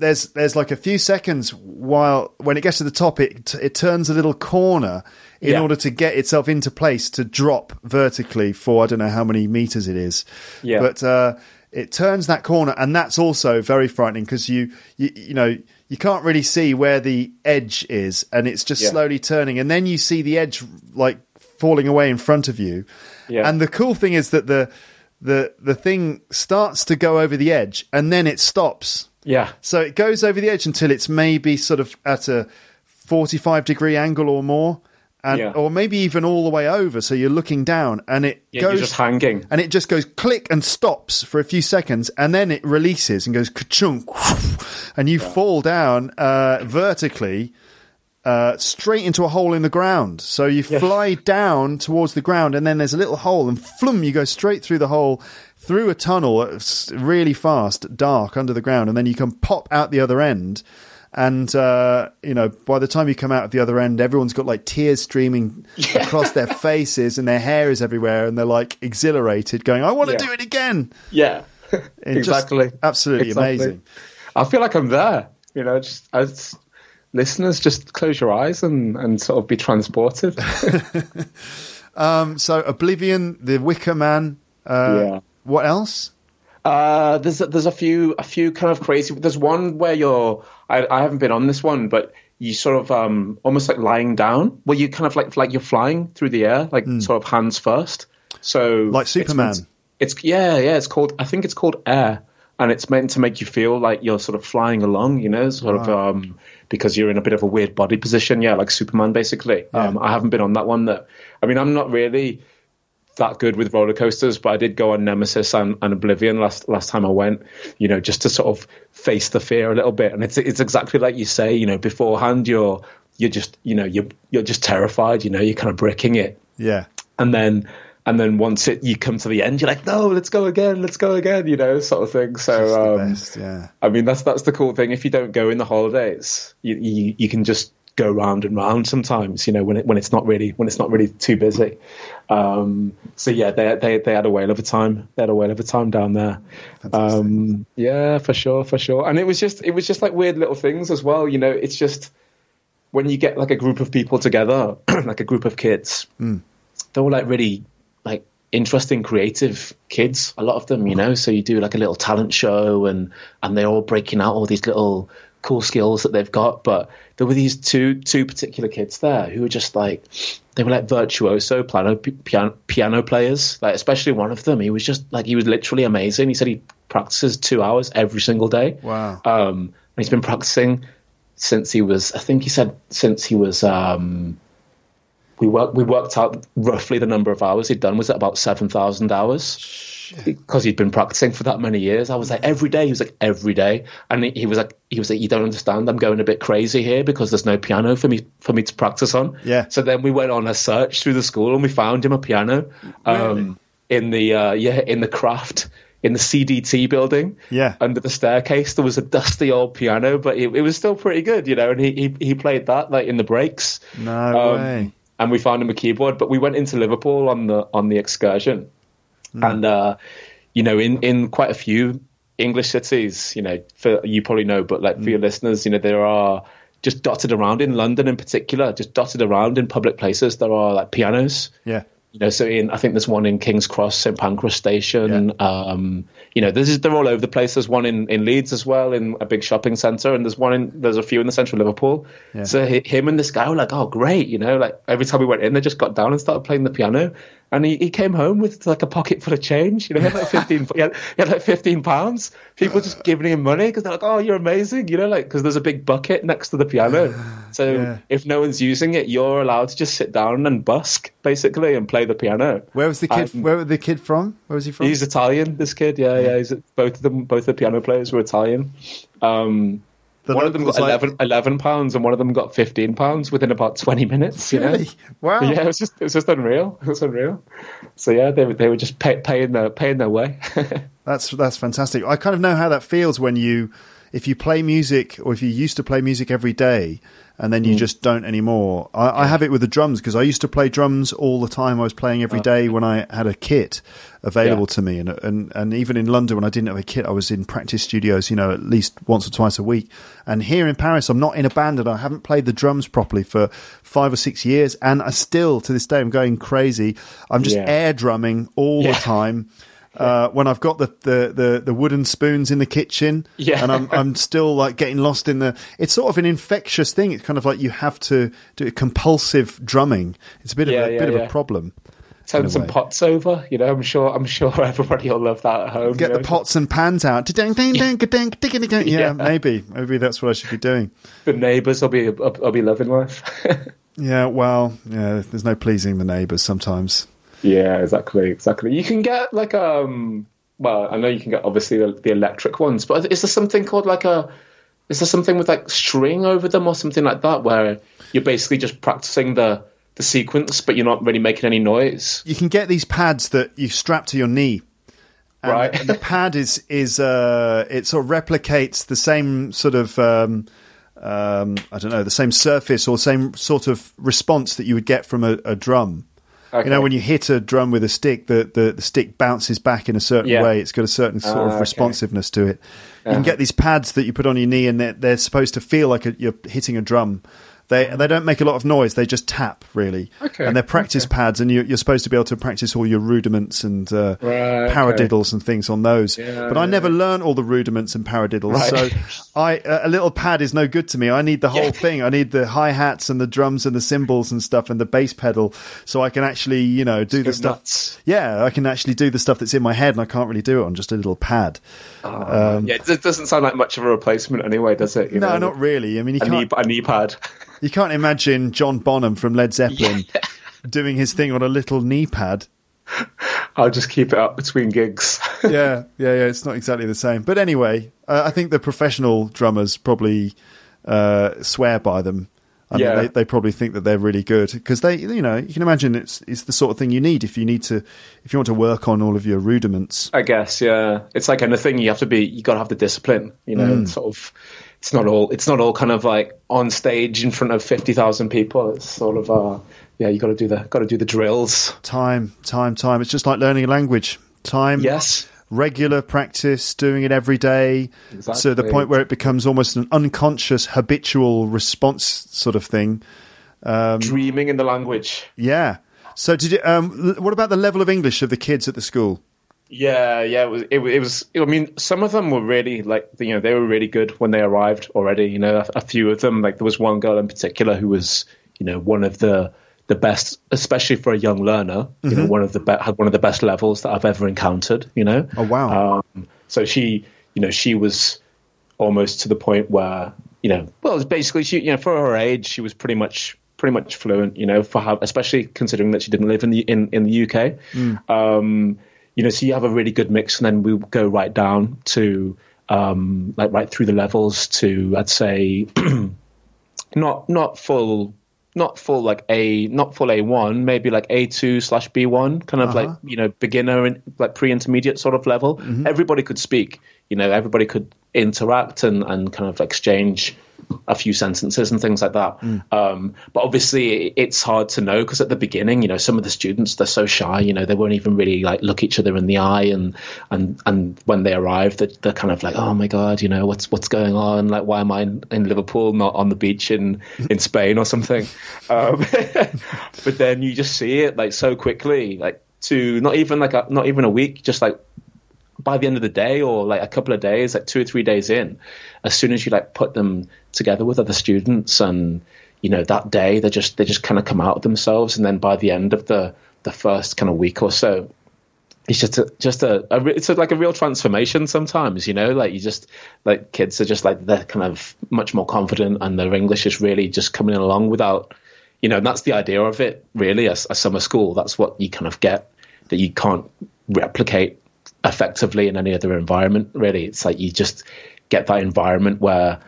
S1: there's there's like a few seconds while when it gets to the top it it turns a little corner in
S2: Yeah.
S1: order to get itself into place to drop vertically for I don't know how many meters it is
S2: Yeah.
S1: but uh it turns that corner and that's also very frightening because you, you you know you can't really see where the edge is and it's just
S2: Yeah.
S1: slowly turning and then you see the edge like falling away in front of you
S2: Yeah.
S1: and the cool thing is that the the the thing starts to go over the edge and then it stops
S2: Yeah,
S1: so it goes over the edge until it's maybe sort of at a 45 degree angle or more, and
S2: Yeah.
S1: or maybe even all the way over. So you're looking down, and it
S2: yeah,
S1: goes
S2: you're just hanging.
S1: and it just goes click and stops for a few seconds, and then it releases and goes ka-chunk, <laughs> and you fall down uh, vertically. Uh, straight into a hole in the ground. So you fly down towards the ground, and then there's a little hole, and flum, you go straight through the hole, through a tunnel, it's really fast, dark under the ground, and then you can pop out the other end. And uh, you know, by the time you come out at the other end, everyone's got like tears streaming across their <laughs> faces, and their hair is everywhere, and they're like exhilarated, going, "I want to
S2: Yeah.
S1: do it again!"
S2: Yeah, <laughs> exactly.
S1: absolutely
S2: Exactly.
S1: amazing.
S2: I feel like I'm there. You know, just as listeners, just close your eyes and and sort of be transported. <laughs>
S1: Um, so Oblivion, The Wicker Man. Uh,
S2: Yeah.
S1: What else?
S2: Uh, there's a, there's a few a few kind of crazy. There's one where you're. I, I haven't been on this one, but you sort of um almost like lying down, where you kind of like like you're flying through the air, like sort of hands first. So.
S1: Like Superman.
S2: meant- It's, yeah yeah. It's called. I think it's called Air, and it's meant to make you feel like you're sort of flying along. You know, sort of um because you're in a bit of a weird body position. Yeah, like Superman basically. Um, I haven't been on that one though. I mean, I'm not really that good with roller coasters, but I did go on Nemesis and, and Oblivion last last time I went. You know, just to sort of face the fear a little bit. And it's it's exactly like you say. You know, beforehand you're you're just you know you're you're just terrified. You know, you're kind of bricking it,
S1: Yeah.
S2: and then and then once it you come to the end, you're like, no, let's go again, let's go again. You know, sort of thing. So um,
S1: best, yeah.
S2: I mean, that's that's the cool thing. If you don't go in the holidays, you you, you can just go round and round sometimes. You know, when it when it's not really when it's not really too busy. Um, so yeah, they they they had a whale of a time. They had a whale of a time down there. Um, yeah, for sure, for sure. And it was just it was just like weird little things as well. You know, it's just when you get like a group of people together, <clears throat> like a group of kids, they're all like really like interesting, creative kids. A lot of them, you know. So you do like a little talent show, and and they're all breaking out all these little cool skills that they've got. But there were these two two particular kids there who were just like they were like virtuoso piano piano, piano players. Like especially one of them, he was just like he was literally amazing. He said he practices two hours every single day.
S1: Wow.
S2: Um, and he's been practicing since he was, I think he said since he was, um, we worked, we worked out roughly the number of hours he'd done was at about 7,000 hours because he'd been practicing for that many years. I was like every day. He was like every day, and he, he, was like he was like you don't understand. I'm going a bit crazy here because there's no piano for me for me to practice on.
S1: Yeah.
S2: So then we went on a search through the school and we found him a piano. Um,
S1: Really?
S2: In the uh, yeah in the craft in the CDT building.
S1: Yeah.
S2: Under the staircase there was a dusty old piano, but it, it was still pretty good, you know. And he he, he played that like in the breaks.
S1: No
S2: Um,
S1: way.
S2: and we found him a keyboard. But we went into Liverpool on the on the excursion,
S1: Hmm.
S2: and uh, you know, in in quite a few English cities, you know, for you probably know, but like for
S1: Hmm.
S2: your listeners, you know, there are just dotted around in London in particular, just dotted around in public places. There are like pianos.
S1: Yeah.
S2: You know, so in I think there's one in King's Cross, St Pancras Station. Um, you know, there's they're all over the place. There's one in, in Leeds as well, in a big shopping centre, and there's one in there's a few in the central Liverpool.
S1: Yeah.
S2: So hi- him and this guy were like, oh great, you know, like every time we went in, they just got down and started playing the piano. And he, he came home with like a pocket full of change. You know, he had like <laughs> fifteen, he, had, he had like fifteen pounds. People just giving him money because they're like, oh, you're amazing, you know, like because there's a big bucket next to the piano. <sighs> So
S1: Yeah.
S2: if no one's using it, you're allowed to just sit down and busk basically and play the piano.
S1: Where was the kid?
S2: Um,
S1: where was the kid from? Where was he from?
S2: He's Italian. This kid, yeah, yeah. He's both of them. Both the piano players were Italian. Um,
S1: The
S2: one of them got
S1: like-
S2: 11, 11 pounds, and one of them got fifteen pounds within about twenty minutes. You know?
S1: Really? Wow.
S2: Yeah, it was just it was just unreal. It was unreal. So yeah, they were they were just pay, paying their paying their way. <laughs>
S1: That's that's fantastic. I kind of know how that feels when you, if you play music or if you used to play music every day and then you mm. just don't anymore. I, I have it with the drums because I used to play drums all the time. I was playing every oh. day when I had a kit available
S2: Yeah.
S1: to me, and and and even in London when I didn't have a kit, I was in practice studios. You know, at least once or twice a week. And here in Paris, I'm not in a band, and I haven't played the drums properly for five or six years, and I still to this day I'm going crazy. I'm just
S2: Yeah.
S1: air drumming all the time uh, when I've got the, the, the, the wooden spoons in the kitchen, <laughs>
S2: Yeah.
S1: and I'm I'm still like getting lost in the. It's sort of an infectious thing. It's kind of like you have to do a compulsive drumming. It's a bit
S2: Yeah,
S1: of a
S2: yeah,
S1: bit of a problem.
S2: Turn some
S1: way.
S2: pots over. You know, I'm sure I'm sure <laughs> everybody will love that at home.
S1: Get
S2: you
S1: the
S2: know?
S1: pots and pans out. Ding, ding, ding, <laughs> ding, ding, ding, ding. Yeah,
S2: Yeah.
S1: maybe maybe that's what I should be doing.
S2: The neighbours will be will be loving life.
S1: Yeah, well, yeah. There's no pleasing the neighbours sometimes.
S2: Yeah, exactly, exactly. You can get like um. Well, I know you can get obviously the, the electric ones, but is there something called like a? Is there something with like string over them or something like that where you're basically just practicing the the sequence, but you're not really making any noise?
S1: You can get these pads that you strap to your knee. And
S2: Right.
S1: The, <laughs> pad is is uh, it sort of replicates the same sort of um, um, I don't know the same surface or same sort of response that you would get from a, a drum.
S2: Okay.
S1: You know, when you hit a drum with a stick, the, the, the stick bounces back in a certain
S2: Yeah.
S1: way. It's got a certain sort
S2: Ah,
S1: of
S2: okay.
S1: responsiveness to it. You can
S2: Uh-huh.
S1: get these pads that you put on your knee, and they're, they're supposed to feel like a, you're hitting a drum. They they don't make a lot of noise. They just tap really,
S2: Okay,
S1: and they're practice pads. And you, you're supposed to be able to practice all your rudiments and uh,
S2: Right, okay.
S1: paradiddles and things on those.
S2: Yeah,
S1: but I
S2: yeah,
S1: never learned all the rudiments and paradiddles,
S2: Right.
S1: so I a little pad is no good to me. I need the whole
S2: Yeah.
S1: thing. I need the hi hats and the drums and the cymbals and stuff and the bass pedal, so I can actually you know do the stuff.
S2: nuts.
S1: Yeah, I can actually do the stuff that's in my head, and I can't really do it on just a little pad. Um,
S2: yeah, it doesn't sound like much of a replacement anyway, does it? You
S1: no,
S2: know,
S1: not really. I mean, you
S2: a
S1: can't
S2: a knee pad.
S1: you can't imagine John Bonham from Led Zeppelin <laughs> doing his thing on a little knee pad.
S2: I'll just keep it up between gigs. <laughs>
S1: yeah, yeah, yeah. It's not exactly the same. But anyway, uh, I think the professional drummers probably uh, swear by them. I
S2: Yeah.
S1: mean, they, they probably think that they're really good because they, you know, you can imagine it's it's the sort of thing you need if you need to if you want to work on all of your rudiments.
S2: I guess, yeah. It's like anything. You have to be. You got to have the discipline. You know,
S1: Mm.
S2: it's sort of. It's not all. It's not all kind of like on stage in front of fifty thousand people. It's sort of. Uh, yeah, you got to do the. Got to do the drills.
S1: Time, time, time. It's just like learning a language. Time,
S2: Yes.
S1: Regular practice, doing it every day, to the point where it becomes almost an unconscious, habitual response sort of thing. Um,
S2: Dreaming in the language.
S1: Yeah. So, did you? Um, what about the level of English of the kids at the school?
S2: Yeah, yeah. It was. It, was- it was. I mean, some of them were really like. You know, they were really good when they arrived already. You know, a, a few of them. Like there was one girl in particular who was. You know, one of the the best, especially for a young learner. You
S1: Mm-hmm.
S2: know, one of the be- had one of the best levels that I've ever encountered. You know.
S1: Oh, wow.
S2: Um, So she, you know, she was almost to the point where, you know, well, it's basically she, you know, for her age, she was pretty much pretty much fluent, you know, for how, especially considering that she didn't live in the in, in the UK. Mm. Um, you know, so you have a really good mix, and then we go right down to um, like right through the levels to I'd say <clears throat> not not full not full like a not full A one, maybe like A two slash B one, kind of uh-huh. like you know beginner and like pre intermediate sort of level. Mm-hmm. Everybody could speak, you know, everybody could interact and and kind of exchange a few sentences and things like that. Mm. Um, but obviously, it's hard to know because at the beginning, you know, some of the students they're so shy. You know, they won't even really like look each other in the eye, and and and when they arrive, they're, they're kind of like, oh my god, you know, what's what's going on? Like, why am I in, in Liverpool, not on the beach in in <laughs> Spain or something? Um, <laughs> but then you just see it like so quickly, like to not even like a, not even a week, just like by the end of the day or like a couple of days, like two or three days in, as soon as you like put them together with other students and you know that day they just they just kind of come out of themselves. And then by the end of the the first kind of week or so it's just a, just a, a it's a, like a real transformation sometimes you know? Like you just like kids are just like they're kind of much more confident and their english is really just coming along without you know and that's the idea of it really a summer school. That's what you kind of get that you can't replicate effectively in any other environment really. It's like you just get that environment where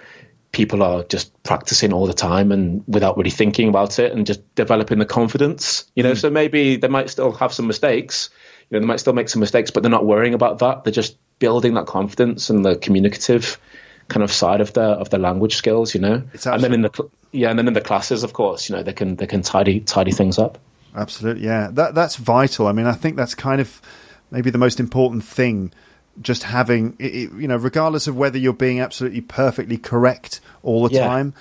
S2: people are just practicing all the time and without really thinking about it and just developing the confidence you know? Mm. so maybe they might still have some mistakes you know they might still make some mistakes but they're not worrying about that. They're just building that confidence and the communicative kind of side of their of their language skills you know? And then in the yeah and then in the classes of course you know they can they can tidy tidy things up.
S1: Absolutely yeah. That that's vital. I mean i think that's kind of maybe the most important thing just having you know regardless of whether you're being absolutely perfectly correct all the yeah. time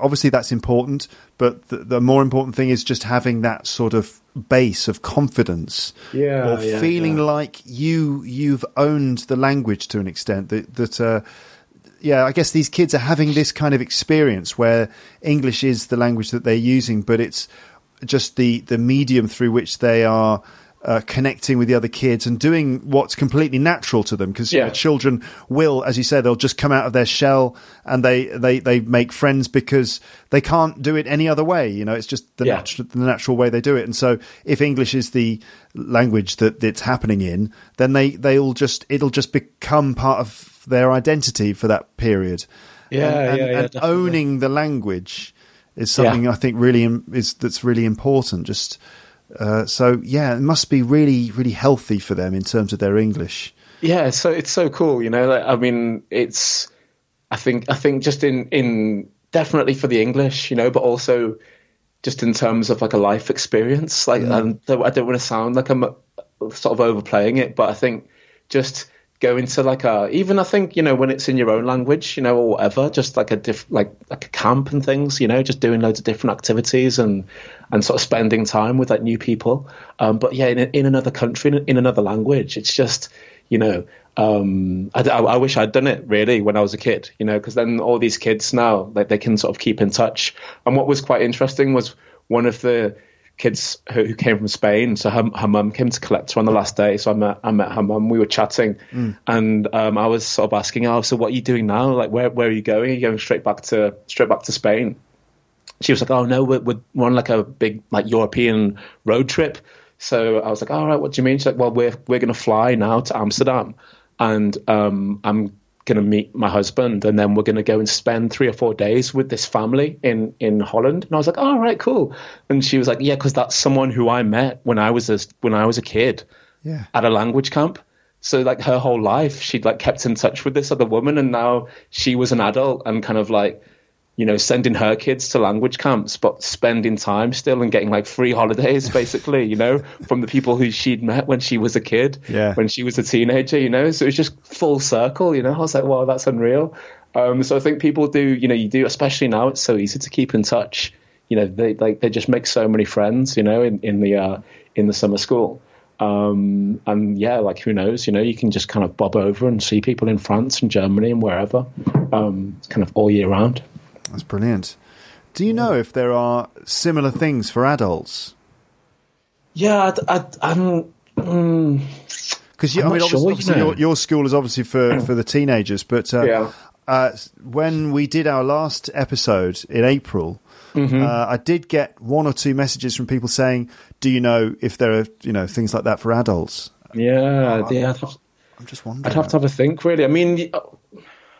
S1: obviously that's important but the, the, more important thing is just having that sort of base of confidence
S2: yeah,
S1: or
S2: yeah,
S1: feeling
S2: yeah.
S1: like you you've owned the language to an extent that that uh, yeah i guess these kids are having this kind of experience where english is the language that they're using but it's just the the medium through which they are uh, connecting with the other kids and doing what's completely natural to them because
S2: yeah.
S1: children will, as you said, they'll just come out of their shell and they, they, they make friends because they can't do it any other way. You know, it's just the,
S2: yeah.
S1: natu- the natural way they do it. And so if English is the language that it's happening in, then they, they'll just, it'll just become part of their identity for that period.
S2: Yeah.
S1: And, and,
S2: yeah, yeah,
S1: and owning the language is something I think really is, that's really important. Just, uh, so yeah, it must be really, really healthy for them in terms of their English.
S2: Yeah, so it's so cool, you know. Like, I mean, it's I think I think just in in definitely for the English, you know, but also just in terms of like a life experience. Like, mm. I don't want to sound like I'm sort of overplaying it, but I think just go into like a even I think you know when it's in your own language, you know, or whatever, just like a diff like like a camp and things, you know, just doing loads of different activities and and sort of spending time with like new people. Um, but yeah, in, in another country, in, in another language, it's just you know. Um, I, I, I, wish I'd done it really when I was a kid, you know, because then all these kids now, like they can sort of keep in touch. And what was quite interesting was one of the kids who, who came from Spain. So her, her mum came to collect her on the last day. So I met, I met her mum. We were chatting, mm. and um, I was sort of asking her, oh, "So what are you doing now? Like, where where are you going? Are you going straight back to straight back to Spain?" She was like, "Oh no, we're, we're on like a big like European road trip." So I was like, "All right, what do you mean?" She's like, "Well, we're we're going to fly now to Amsterdam, and um, I'm going to meet my husband and then we're going to go and spend three or four days with this family in in Holland and I was like all right cool and she was like yeah because that's someone who I met when I was a, when I was a kid
S1: yeah.
S2: at a language camp so like her whole life she'd like kept in touch with this other woman and now she was an adult and kind of like you know, sending her kids to language camps, but spending time still and getting like free holidays, <laughs> basically, you know, from the people who she'd met when she was a kid,
S1: yeah.
S2: when she was a teenager, you know. So it was just full circle, you know. I was like, wow, that's unreal. Um, so I think people do, you know, you do, especially now, it's so easy to keep in touch. You know, they like they just make so many friends, you know, in in the uh, in the summer school. Um, and yeah, like who knows, you know, you can just kind of bob over and see people in France and Germany and wherever, um, kind of all year round.
S1: That's brilliant. Do you know if there are similar things for adults?
S2: Yeah, I, am mm,
S1: Because I
S2: I'm
S1: mean, obviously,
S2: sure, you know.
S1: your, your school is obviously for, for the teenagers, but uh,
S2: Yeah.
S1: uh, when we did our last episode in April,
S2: Mm-hmm.
S1: uh, I did get one or two messages from people saying, "Do you know if there are you know things like that for adults?"
S2: Yeah, yeah. Have,
S1: I'm just wondering.
S2: I'd have to have a think. Really, I mean,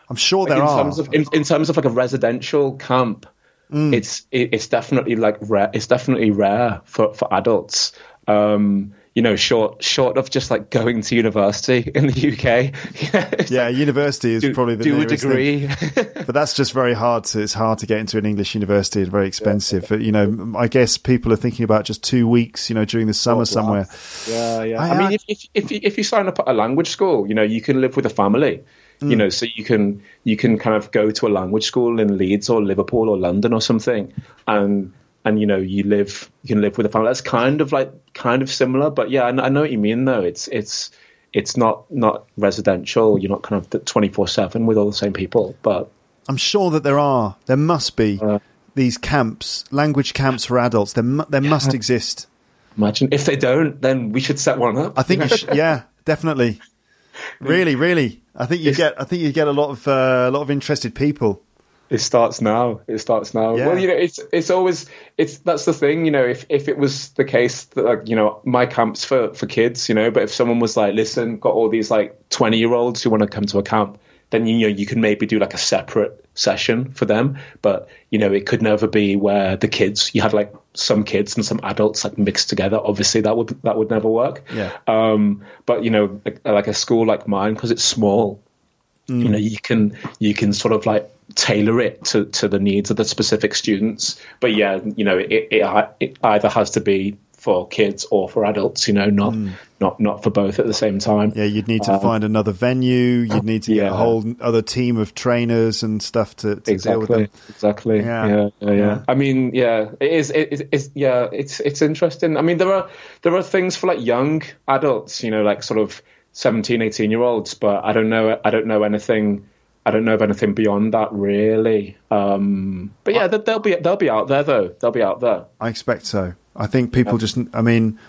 S1: I'm sure
S2: like
S1: there
S2: in
S1: are.
S2: terms of in, in terms of like a residential camp,
S1: Mm.
S2: it's it, it's definitely like rare. It's definitely rare for for adults. Um, you know, short short of just like going to university <laughs> in the UK. <laughs>
S1: Yeah, university is
S2: do,
S1: probably the
S2: do a degree. <laughs>
S1: But that's just very hard. To, it's hard to get into an English university. It's very expensive. But, you know, I guess people are thinking about just two weeks. You know, during the summer somewhere.
S2: Yeah, yeah.
S1: I-
S2: I, mean,
S1: I-
S2: if, if if you, if you sign up at a language school, you know, you can live with a family.
S1: Mm.
S2: You know, so you can you can kind of go to a language school in Leeds or Liverpool or London or something, and and you know you live you can live with a family. That's kind of like kind of similar, but yeah, I, know- I know what you mean though. It's it's it's not not residential. You're not kind of twenty four seven with all the same people, but
S1: I'm sure that there are. There must be
S2: Uh.
S1: these camps, language camps for adults. There, mu- there must exist.
S2: imagine if they don't, then we should set one up.
S1: I think. You sh- <laughs> yeah, definitely. Really, really. I think you get. I think you get a lot of uh, a lot of interested people.
S2: It starts now. It starts now.
S1: Yeah.
S2: Well, you know, it's it's always it's that's the thing. You know, if if it was the case that like, you know my camp's for for kids, you know, but if someone was like, listen, got all these like twenty year olds who want to come to a camp, then you know you can maybe do like a separate session for them. But you know, it could never be where the kids you have like some kids and some adults like mixed together. Obviously, that would that would never work.
S1: Yeah.
S2: Um, but you know, like, like a school like mine because it's small you know you can you can sort of like tailor it to, to the needs of the specific students but yeah you know it, it, it either has to be for kids or for adults you know not not not for both at the same time
S1: Yeah, you'd need to find another venue. You'd need to get a
S2: Uh,
S1: whole other team of trainers and stuff to, to deal with them.
S2: exactly
S1: Yeah.
S2: yeah. Yeah, yeah
S1: Yeah.
S2: i mean yeah it is it, it's yeah it's it's interesting i mean there are there are things for like young adults you know like sort of 17 18 year olds but i don't know i don't know anything I don't know of anything beyond that, really. Um, but yeah, they'll be they'll be out there though. They'll be out there.
S1: I expect so. I think people just. I mean,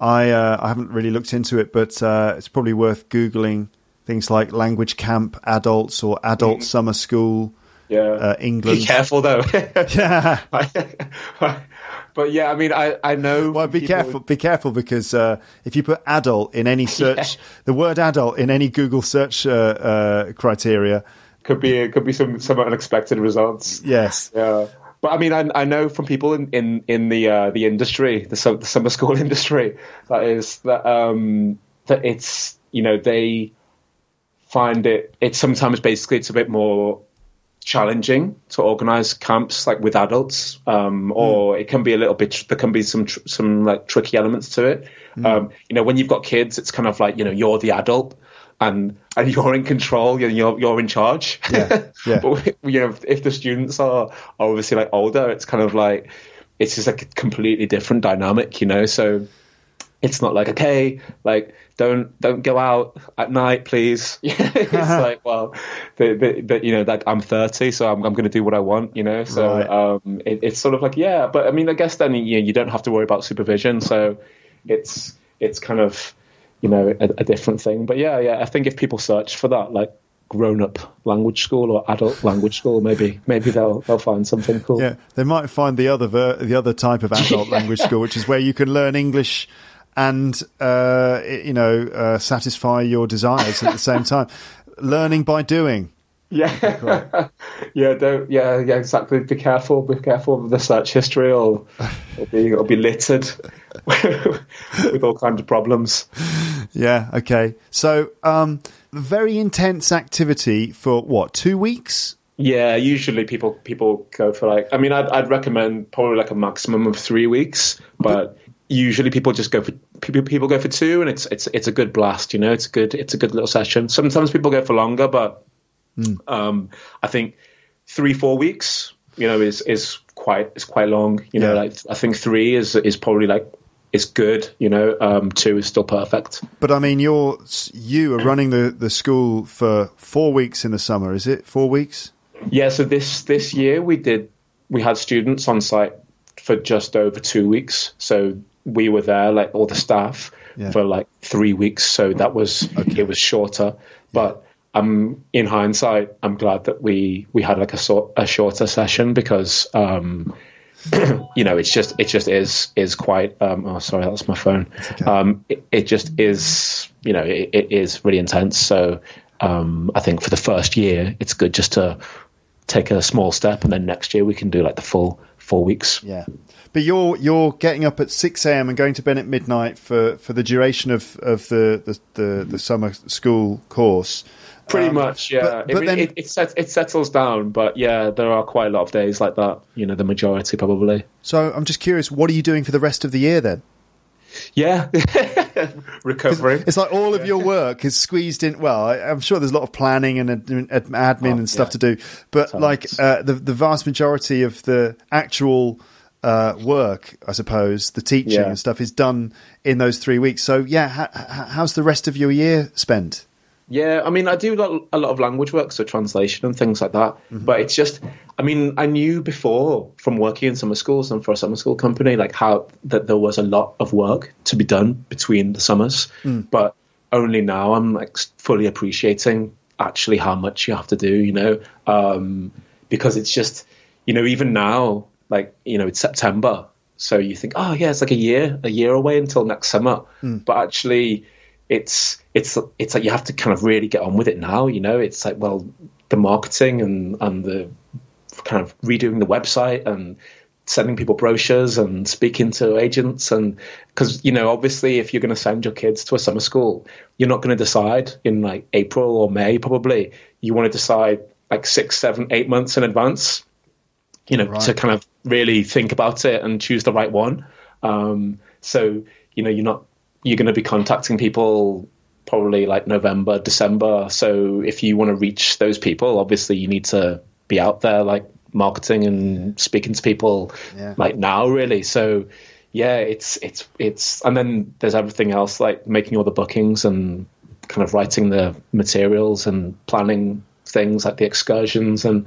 S1: I uh, I haven't really looked into it, but uh, it's probably worth googling things like language camp adults or adult summer school.
S2: Yeah,
S1: Uh, England.
S2: Be careful though.
S1: Yeah. <laughs> <laughs>
S2: but yeah, I mean, I I know.
S1: Well, be
S2: people-
S1: careful. Be careful because uh, if you put adult in any <laughs> search, the word adult in any Google search uh, uh, criteria,
S2: Could be could be some some unexpected results.
S1: yes,
S2: Yeah. But I mean, I, I know from people in, in, in the uh, the industry, the, the summer <laughs> school industry, that is that um, that it's you know they find it it's sometimes basically it's a bit more challenging to organize camps like with adults um, or it can be a little bit there can be some tr- some like tricky elements to it. Um, you know when you've got kids it's kind of like you know you're the adult and and you're in control you're you're, you're in charge.
S1: Yeah, yeah. <laughs>
S2: but you know if the students are, are obviously like older it's kind of like it's just like a completely different dynamic you know? So it's not like okay like don't don't go out at night please. <laughs> <laughs> It's like well the, the, the, you know like i'm 30 so i'm, I'm going to do what i want you know? So
S1: Right.
S2: um it, it's sort of like yeah but i mean i guess then you, you don't have to worry about supervision. So it's it's kind of you know a, a different thing but yeah yeah i think if people search for that like grown up language school or adult language school maybe maybe they'll they'll find something cool
S1: yeah. They might find the other ver- the other type of adult <laughs> language school, which is where you can learn English and uh, you know uh, satisfy your desires at the same time. Learning by doing.
S2: Yeah, <laughs> yeah, don't, yeah, yeah, exactly. Be careful, be careful with the search history, or <laughs> it'll be, it'll be littered <laughs> with all kinds of problems.
S1: Yeah. Okay. So, um, very intense activity for what? Two weeks?
S2: Yeah, usually people people go for like. I mean, I'd, I'd recommend probably like a maximum of three weeks, but usually people just go for people people go for two, and it's it's it's a good blast. You know, it's a good it's a good little session. Sometimes people go for longer, but um, I think three four weeks, you know, is is quite is quite long. You know, like I think three is is probably like is good. You know, um, two is still perfect.
S1: But I mean, you're you are running the the school for four weeks in the summer. Is it four weeks?
S2: Yeah, so this this year we did we had students on site for just over two weeks. So we were there, like all the staff,
S1: Yeah.
S2: for like three weeks, so that was it was shorter. But um, in hindsight, I'm glad that we we had like a sort a shorter session because um, <clears throat> you know it's just it just is is quite um, oh sorry that's my phone um, it, it just is you know it, it is really intense so um, I think for the first year it's good just to take a small step and then next year we can do like the full four weeks
S1: Yeah, but you're you're getting up at six a.m. and going to bed at midnight for, for the duration of, of the, the, the, the summer school course.
S2: Pretty
S1: Um,
S2: much, yeah.
S1: but- but
S2: it,
S1: then-
S2: it, it, set, it settles down, but yeah, there are quite a lot of days like that. You know, the majority probably.
S1: So I'm just curious, what are you doing for the rest of the year then?
S2: Yeah, <laughs> recovering.
S1: It's like all of your work is squeezed in. Well, I, I'm sure there's a lot of planning and ad- ad- admin
S2: Oh,
S1: and stuff
S2: yeah.
S1: to do, but
S2: Tons.
S1: like uh, the the vast majority of the actual uh, work, I suppose, the teaching
S2: Yeah.
S1: and stuff is done in those three weeks. So yeah, ha- ha- how's the rest of your year spent?
S2: Yeah, I mean, I do a lot, of language work, so translation and things like that.
S1: Mm-hmm.
S2: But it's just, I mean, I knew before from working in summer schools and for a summer school company, like how that there was a lot of work to be done between the summers.
S1: Mm.
S2: But only now I'm like fully appreciating actually how much you have to do, you know, um, because it's just, you know, even now, like you know, it's September, so you think, oh yeah, it's like a year, a year away until next summer. But actually, it's it's it's like you have to kind of really get on with it now. You know, it's like well, the marketing and and the kind of redoing the website and sending people brochures and speaking to agents and because you know obviously if you're going to send your kids to a summer school you're not going to decide in like april or may probably you want to decide like six seven eight months in advance you know,
S1: Right.
S2: to kind of really think about it and choose the right one. Um, so, you know, you're not, you're going to be contacting people probably like November, December. So if you want to reach those people, obviously you need to be out there like marketing and speaking to people
S1: Yeah.
S2: like now really. So yeah, it's, it's, it's, and then there's everything else like making all the bookings and kind of writing the materials and planning things like the excursions and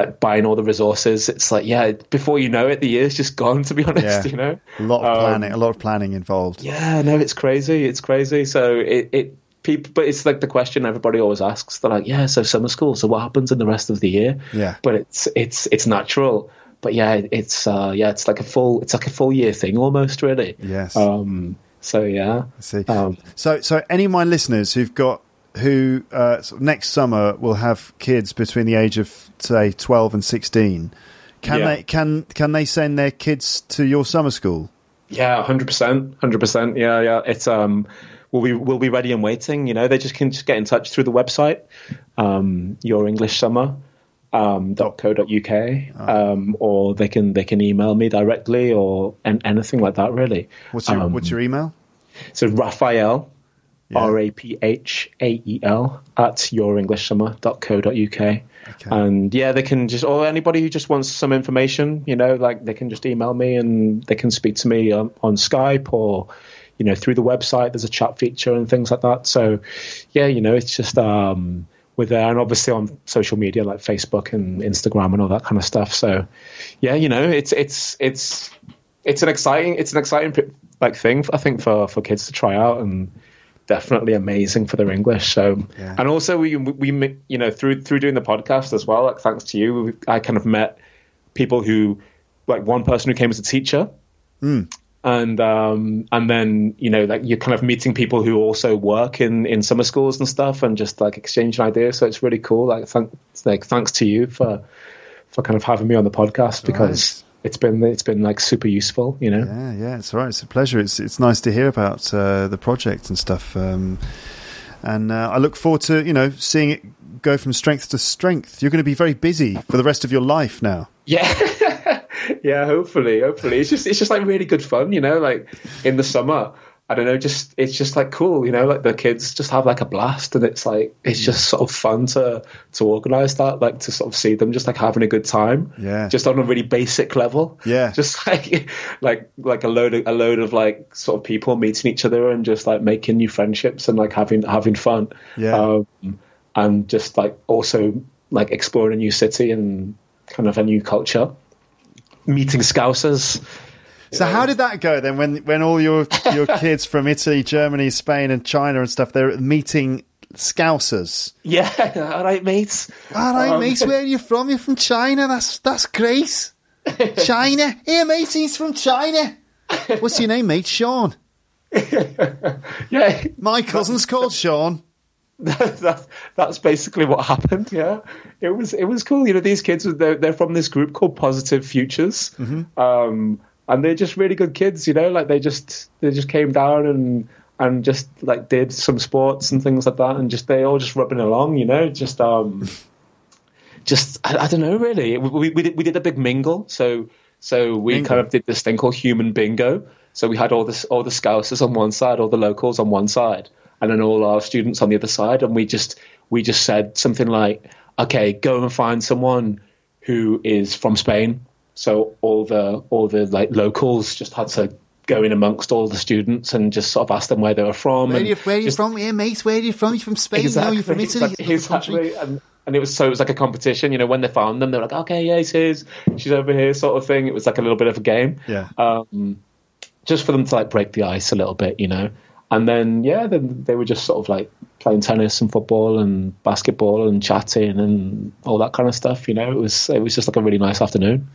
S2: like buying all the resources. It's like, yeah, before you know it, the year's just gone. To be <laughs> honest,
S1: Yeah.
S2: you know,
S1: A lot of
S2: Um,
S1: planning, a lot of planning involved.
S2: yeah, no, it's crazy. It's crazy. So it, it people, but it's like the question everybody always asks. They're like, yeah, so summer school. So what happens in the rest of the year?
S1: Yeah.
S2: But it's it's it's natural. But yeah, it's uh, yeah, it's like a full it's like a full year thing almost, really.
S1: Yes.
S2: Um. So yeah.
S1: I see.
S2: Um,
S1: So, so any of my listeners who've got who uh, sort of next summer will have kids between the age of say twelve and sixteen, can
S2: Yeah.
S1: they can can they send their kids to your summer school?
S2: Yeah, hundred percent, hundred percent. Yeah, yeah. It's um, we'll be we'll be ready and waiting. You know, they just can just get in touch through the website, um, Your English Summer. Um, .co.uk, um, or they can they can email me directly or an, anything like that. Really,
S1: What's your
S2: Um,
S1: What's your email?
S2: so Raphael,
S1: Yeah.
S2: R A P H A E L at yourenglishsummer.co.uk. And yeah, they can just, or anybody who just wants some information, you know, like they can just email me and they can speak to me on, on Skype or, you know, through the website. There's a chat feature and things like that. So yeah, you know, it's just, um, we're there and obviously on social media like Facebook and Instagram and all that kind of stuff. So yeah, you know, it's, it's, it's, it's an exciting, it's an exciting like thing, I think, for, for kids to try out and, definitely amazing for their English. So,
S1: Yeah.
S2: and also we we you know through through doing the podcast as well. Like thanks to you, I kind of met people who like one person who came as a teacher. And um, and then you know like you're kind of meeting people who also work in, in summer schools and stuff, and just like exchanging ideas. So it's really cool. Like thank, like thanks to you for for kind of having me on the podcast because it's been it's been like super useful. You know.
S1: Yeah, yeah, it's all right. It's a pleasure. It's it's nice to hear about uh, the project and stuff. Um, and uh, I look forward to you know seeing it go from strength to strength. You're going to be very busy for the rest of your life now.
S2: Yeah, <laughs> yeah. Hopefully, hopefully, it's just it's just like really good fun, you know. Like in the summer, I don't know, just it's just like cool, you know. Like the kids just have like a blast, and it's like it's just sort of fun to to organize that, like to sort of see them just like having a good time.
S1: Yeah.
S2: just on a really basic level.
S1: Yeah. <laughs>
S2: just like like like a load of a load of like sort of people meeting each other and just like making new friendships and like having having fun.
S1: Yeah.
S2: Um, and just like also like exploring a new city and kind of a new culture, meeting Scousers.
S1: So how did that go then? When when all your your <laughs> kids from Italy, Germany, Spain, and China and stuff, they're meeting Scousers.
S2: Yeah, <laughs> all right, mates.
S1: All right,
S2: Um,
S1: mate. Where are you from? You're from China. That's that's great. <laughs> China. Here, mate. He's from China. What's your name, mate? Sean.
S2: Yeah,
S1: My cousin's called Sean.
S2: that, that's basically what happened. Yeah, it was it was cool. You know, these kids they're, they're from this group called Positive Futures, um, and they're just really good kids. You know, like they just they just came down and and just like did some sports and things like that, and just they all just rubbing along. You know, just um, <laughs> just I, I don't know really. We, we, we did we did a big mingle, so so we kind of did this thing called human bingo. So we had all this all the Scousers on one side, all the locals on one side, and then all our students on the other side, and we just we just said something like, "Okay, go and find someone who is from Spain." So all the all the like locals just had to go in amongst all the students and just sort of ask them where they were from.
S1: Where you, where are you from? Here, mate. Where are you from? You're from Spain. No, you're from Italy.
S2: Exactly, exactly. And, and it was so it was like a competition. You know, when they found them, they were like, "Okay, yeah, it's his. She's over here," sort of thing. It was like a little bit of a game.
S1: Yeah.
S2: Um, just for them to like break the ice a little bit, you know. And then yeah, then they were just sort of like playing tennis and football and basketball and chatting and all that kind of stuff. You know, it was it was just like a really nice afternoon.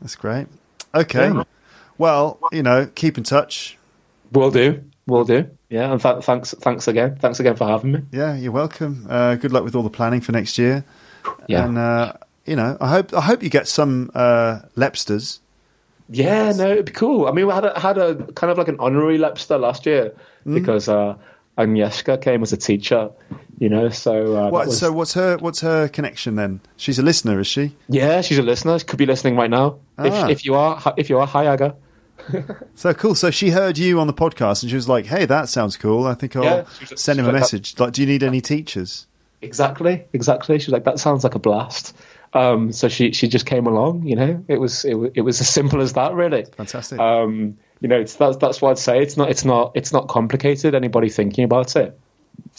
S1: That's great. Okay.
S2: Yeah.
S1: Well, you know, keep in touch.
S2: Will do, will do. Yeah, and th- thanks, thanks again, thanks again for having me.
S1: Yeah, you're welcome. Uh, good luck with all the planning for next year.
S2: Yeah.
S1: And uh, you know, I hope I hope you get some uh, Lepsters.
S2: Yeah, no, it'd be cool. I mean, we had a, had a kind of like an honorary Lepster last year
S1: Mm.
S2: because uh, Agnieszka came as a teacher, you know. So, uh,
S1: What,
S2: was-
S1: so what's her what's her connection then? She's a listener, is she?
S2: yeah, she's a listener. She could be listening right now.
S1: Ah.
S2: If, if you are, if you are, hi Aga. <laughs>
S1: So cool. So she heard you on the podcast and she was like, "Hey, that sounds cool. I think I'll
S2: Yeah, was-
S1: send him a
S2: like,
S1: message. Like, do you need any teachers?"
S2: Exactly, exactly. She was like, "That sounds like a blast." Um, so she she just came along. You know, it was it, it was as simple as that, really.
S1: Fantastic.
S2: Um, you know, it's that's that's what I'd say. It's not it's not it's not complicated. Anybody thinking about it.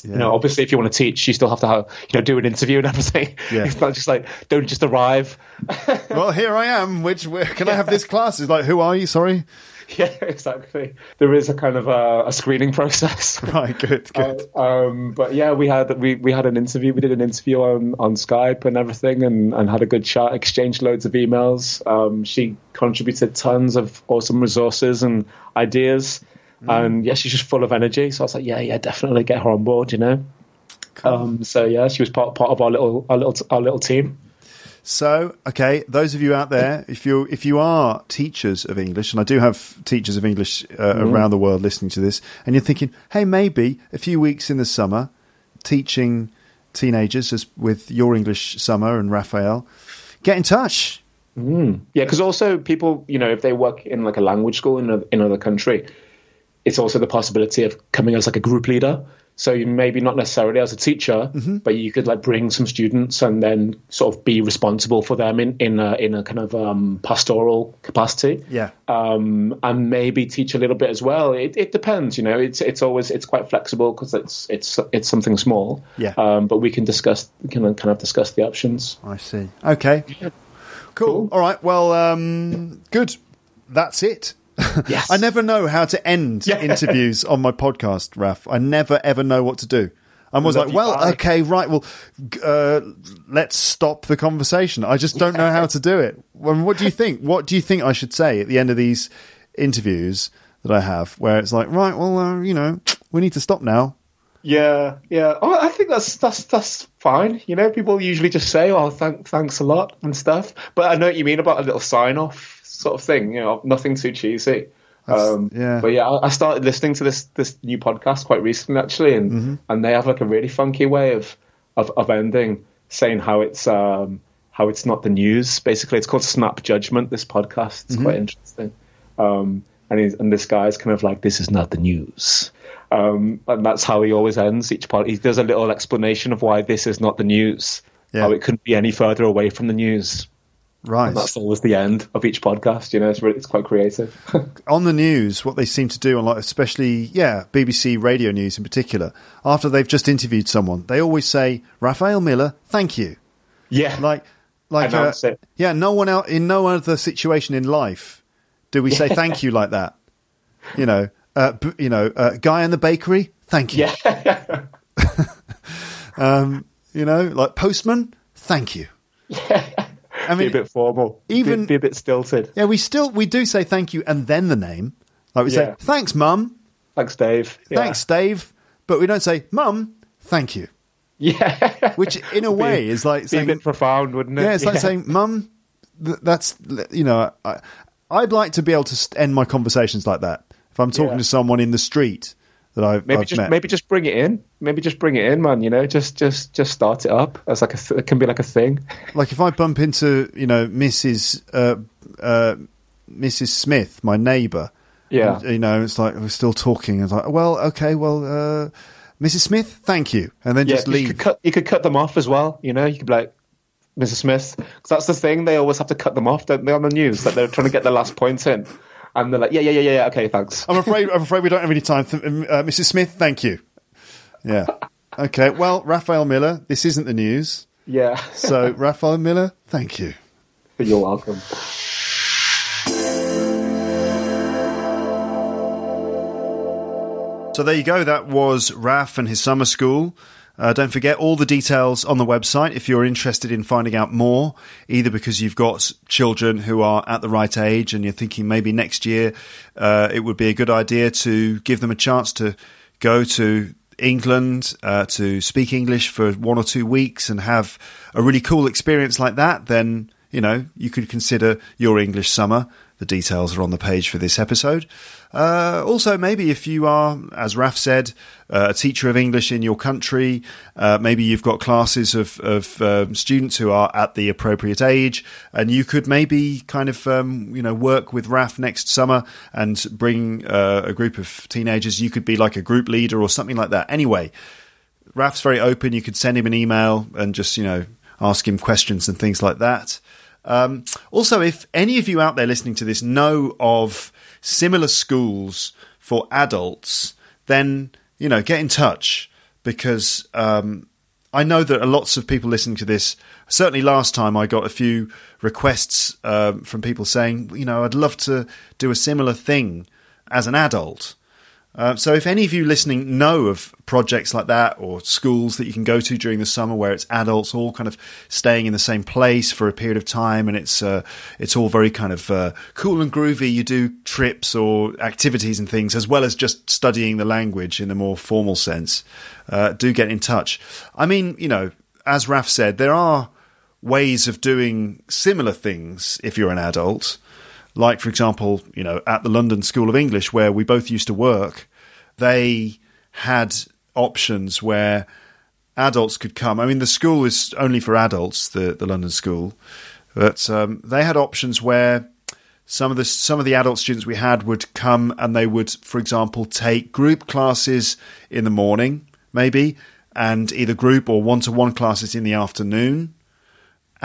S1: yeah.
S2: You know, obviously, if you want to teach, you still have to have, you know, do an interview and everything.
S1: Yeah. <laughs>
S2: It's not just like don't just arrive. <laughs>
S1: well, here I am. Which where, can I have this class? It's like, who are you? Sorry. <laughs>
S2: yeah, exactly. There is a kind of a, a screening process. <laughs>
S1: Right. Good. <laughs> Good.
S2: Uh, um, but yeah, we had we, we had an interview. We did an interview on, on Skype and everything, and, and had a good chat. Exchanged loads of emails. Um, she contributed tons of awesome resources and ideas, and yeah, she's just full of energy. So I was like, yeah, yeah, definitely get her on board. You know. Um, so yeah, she was part part of our little our little our little team.
S1: So, okay, those of you out there, if you if you are teachers of English, and I do have teachers of English uh, around the world listening to this, and you're thinking, hey, maybe a few weeks in the summer, teaching teenagers as with your English summer and Raphael, get in touch.
S2: Yeah, because also people, you know, if they work in like a language school in a, in another country, it's also the possibility of coming as like a group leader. So maybe not necessarily as a teacher, but you could like bring some students and then sort of be responsible for them in in a, in a kind of um, pastoral capacity.
S1: Yeah.
S2: Um, and maybe teach a little bit as well. It, it depends, you know. It's it's always it's quite flexible because it's it's it's something small.
S1: Yeah.
S2: Um, but we can discuss, we can kind of discuss the options.
S1: I see. Okay. Cool.
S2: Cool.
S1: All right. Well, um, good. That's it. <laughs>
S2: Yes.
S1: I never know how to end <laughs>
S2: Yeah.
S1: interviews on my podcast, Raf. I never ever know what to do. I was
S2: Love
S1: like, well,
S2: bye.
S1: okay, right. Well, uh, let's stop the conversation. I just don't know how to do it. Well, what do you think? What do you think I should say at the end of these interviews that I have, where it's like, right, well, uh, you know, we need to stop now.
S2: Yeah, yeah. Oh, I think that's that's that's fine. You know, people usually just say, "Oh, thank, thanks a lot" and stuff. But I know what you mean about a little sign-off sort of thing. You know, nothing too cheesy. Um,
S1: yeah.
S2: But yeah, I I started listening to this this new podcast quite recently, actually, and
S1: Mm-hmm.
S2: and they have like a really funky way of of, of ending, saying how it's um how it's not the news. Basically, it's called Snap Judgment. This podcast. It's
S1: Mm-hmm.
S2: quite interesting. Um, and he's, and this guy's kind of like, "This is not the news." Um, and that's how he always ends each part. He does a little explanation of why this is not the news,
S1: Yeah.
S2: how it couldn't be any further away from the news.
S1: Right.
S2: And that's always the end of each podcast. You know, it's really, it's quite creative. <laughs>
S1: on the news, what they seem to do on like, especially yeah, BBC radio news in particular, after they've just interviewed someone, they always say, "Raphael Miller, thank you."
S2: yeah,
S1: Like, like, uh, yeah, no one out in no other situation in life Do we say thank you like that? <laughs> You know, uh, b- you know, uh, guy in the bakery, thank you.
S2: Yeah. <laughs>
S1: Um, you know, like postman, thank you. I mean, be
S2: a bit formal.
S1: even-
S2: be, be a bit stilted.
S1: yeah, we still we do say thank you and then the name. Like we say, thanks, mum.
S2: Thanks, Dave. Yeah.
S1: Thanks, Dave. But we don't say, mum, thank you.
S2: Yeah. <laughs>
S1: Which, in a way, is like
S2: be a bit profound, wouldn't it?
S1: yeah, it's like saying, mum, th- that's, you know, I, I'd like to be able to end my conversations like that. If I'm talking
S2: Yeah.
S1: to someone in the street that I've,
S2: maybe
S1: I've
S2: just
S1: met.
S2: maybe just bring it in. Maybe just bring it in, man. You know, just just just start it up as like a th- it can be like a thing.
S1: like if I bump into, you know, Mrs. Uh, uh, Mrs. Smith, my neighbour,
S2: Yeah.
S1: and, you know, it's like we're still talking. It's like, well, okay, well, uh, Mrs. Smith, thank you, and then
S2: Yeah,
S1: just
S2: 'cause You
S1: leave.
S2: could, cut, you could cut them off as well. You know, you could be like, Mrs. Smith, because that's the thing. They always have to cut them off, don't they, on the news? That they're trying to get the last point in, and they're like, yeah, yeah, yeah, yeah, okay, thanks.
S1: I'm afraid. I'm afraid we don't have any time. Th- uh, Mrs. Smith, thank you. Yeah. Okay. Well, Raphael Miller, this isn't the news.
S2: Yeah,
S1: So, <laughs> Raphael Miller, thank you.
S2: you're welcome.
S1: So there you go. That was Raf and his summer school. Uh, don't forget all the details on the website if you're interested in finding out more, either because you've got children who are at the right age and you're thinking maybe next year uh, it would be a good idea to give them a chance to go to England uh, to speak English for one or two weeks and have a really cool experience like that, then you know you could consider your English summer. The details are on the page for this episode. Uh, also, maybe if you are, as Raf said, uh, a teacher of English in your country, uh, maybe you've got classes of, of um, students who are at the appropriate age, and you could maybe kind of um, you know work with Raf next summer and bring uh, a group of teenagers. You could be like a group leader or something like that. Anyway, Raf's very open. You could send him an email and just, you know, ask him questions and things like that. Um, also, if any of you out there listening to this know of similar schools for adults, then, you know, get in touch because um, I know that lots of people listening to this. Certainly, last time I got a few requests um, from people saying, you know, I'd love to do a similar thing as an adult. Uh, so, if any of you listening know of projects like that or schools that you can go to during the summer where it's adults all kind of staying in the same place for a period of time and it's uh, it's all very kind of uh, cool and groovy, you do trips or activities and things as well as just studying the language in a more formal sense, uh, do get in touch. I mean, you know, as Raf said, there are ways of doing similar things if you're an adult like for example, you know, at the London School of English where we both used to work, they had options where adults could come. I mean, the school is only for adults, the the London School, but um, they had options where some of the some of the adult students we had would come and they would, for example, take group classes in the morning, maybe, and either group or one to one classes in the afternoon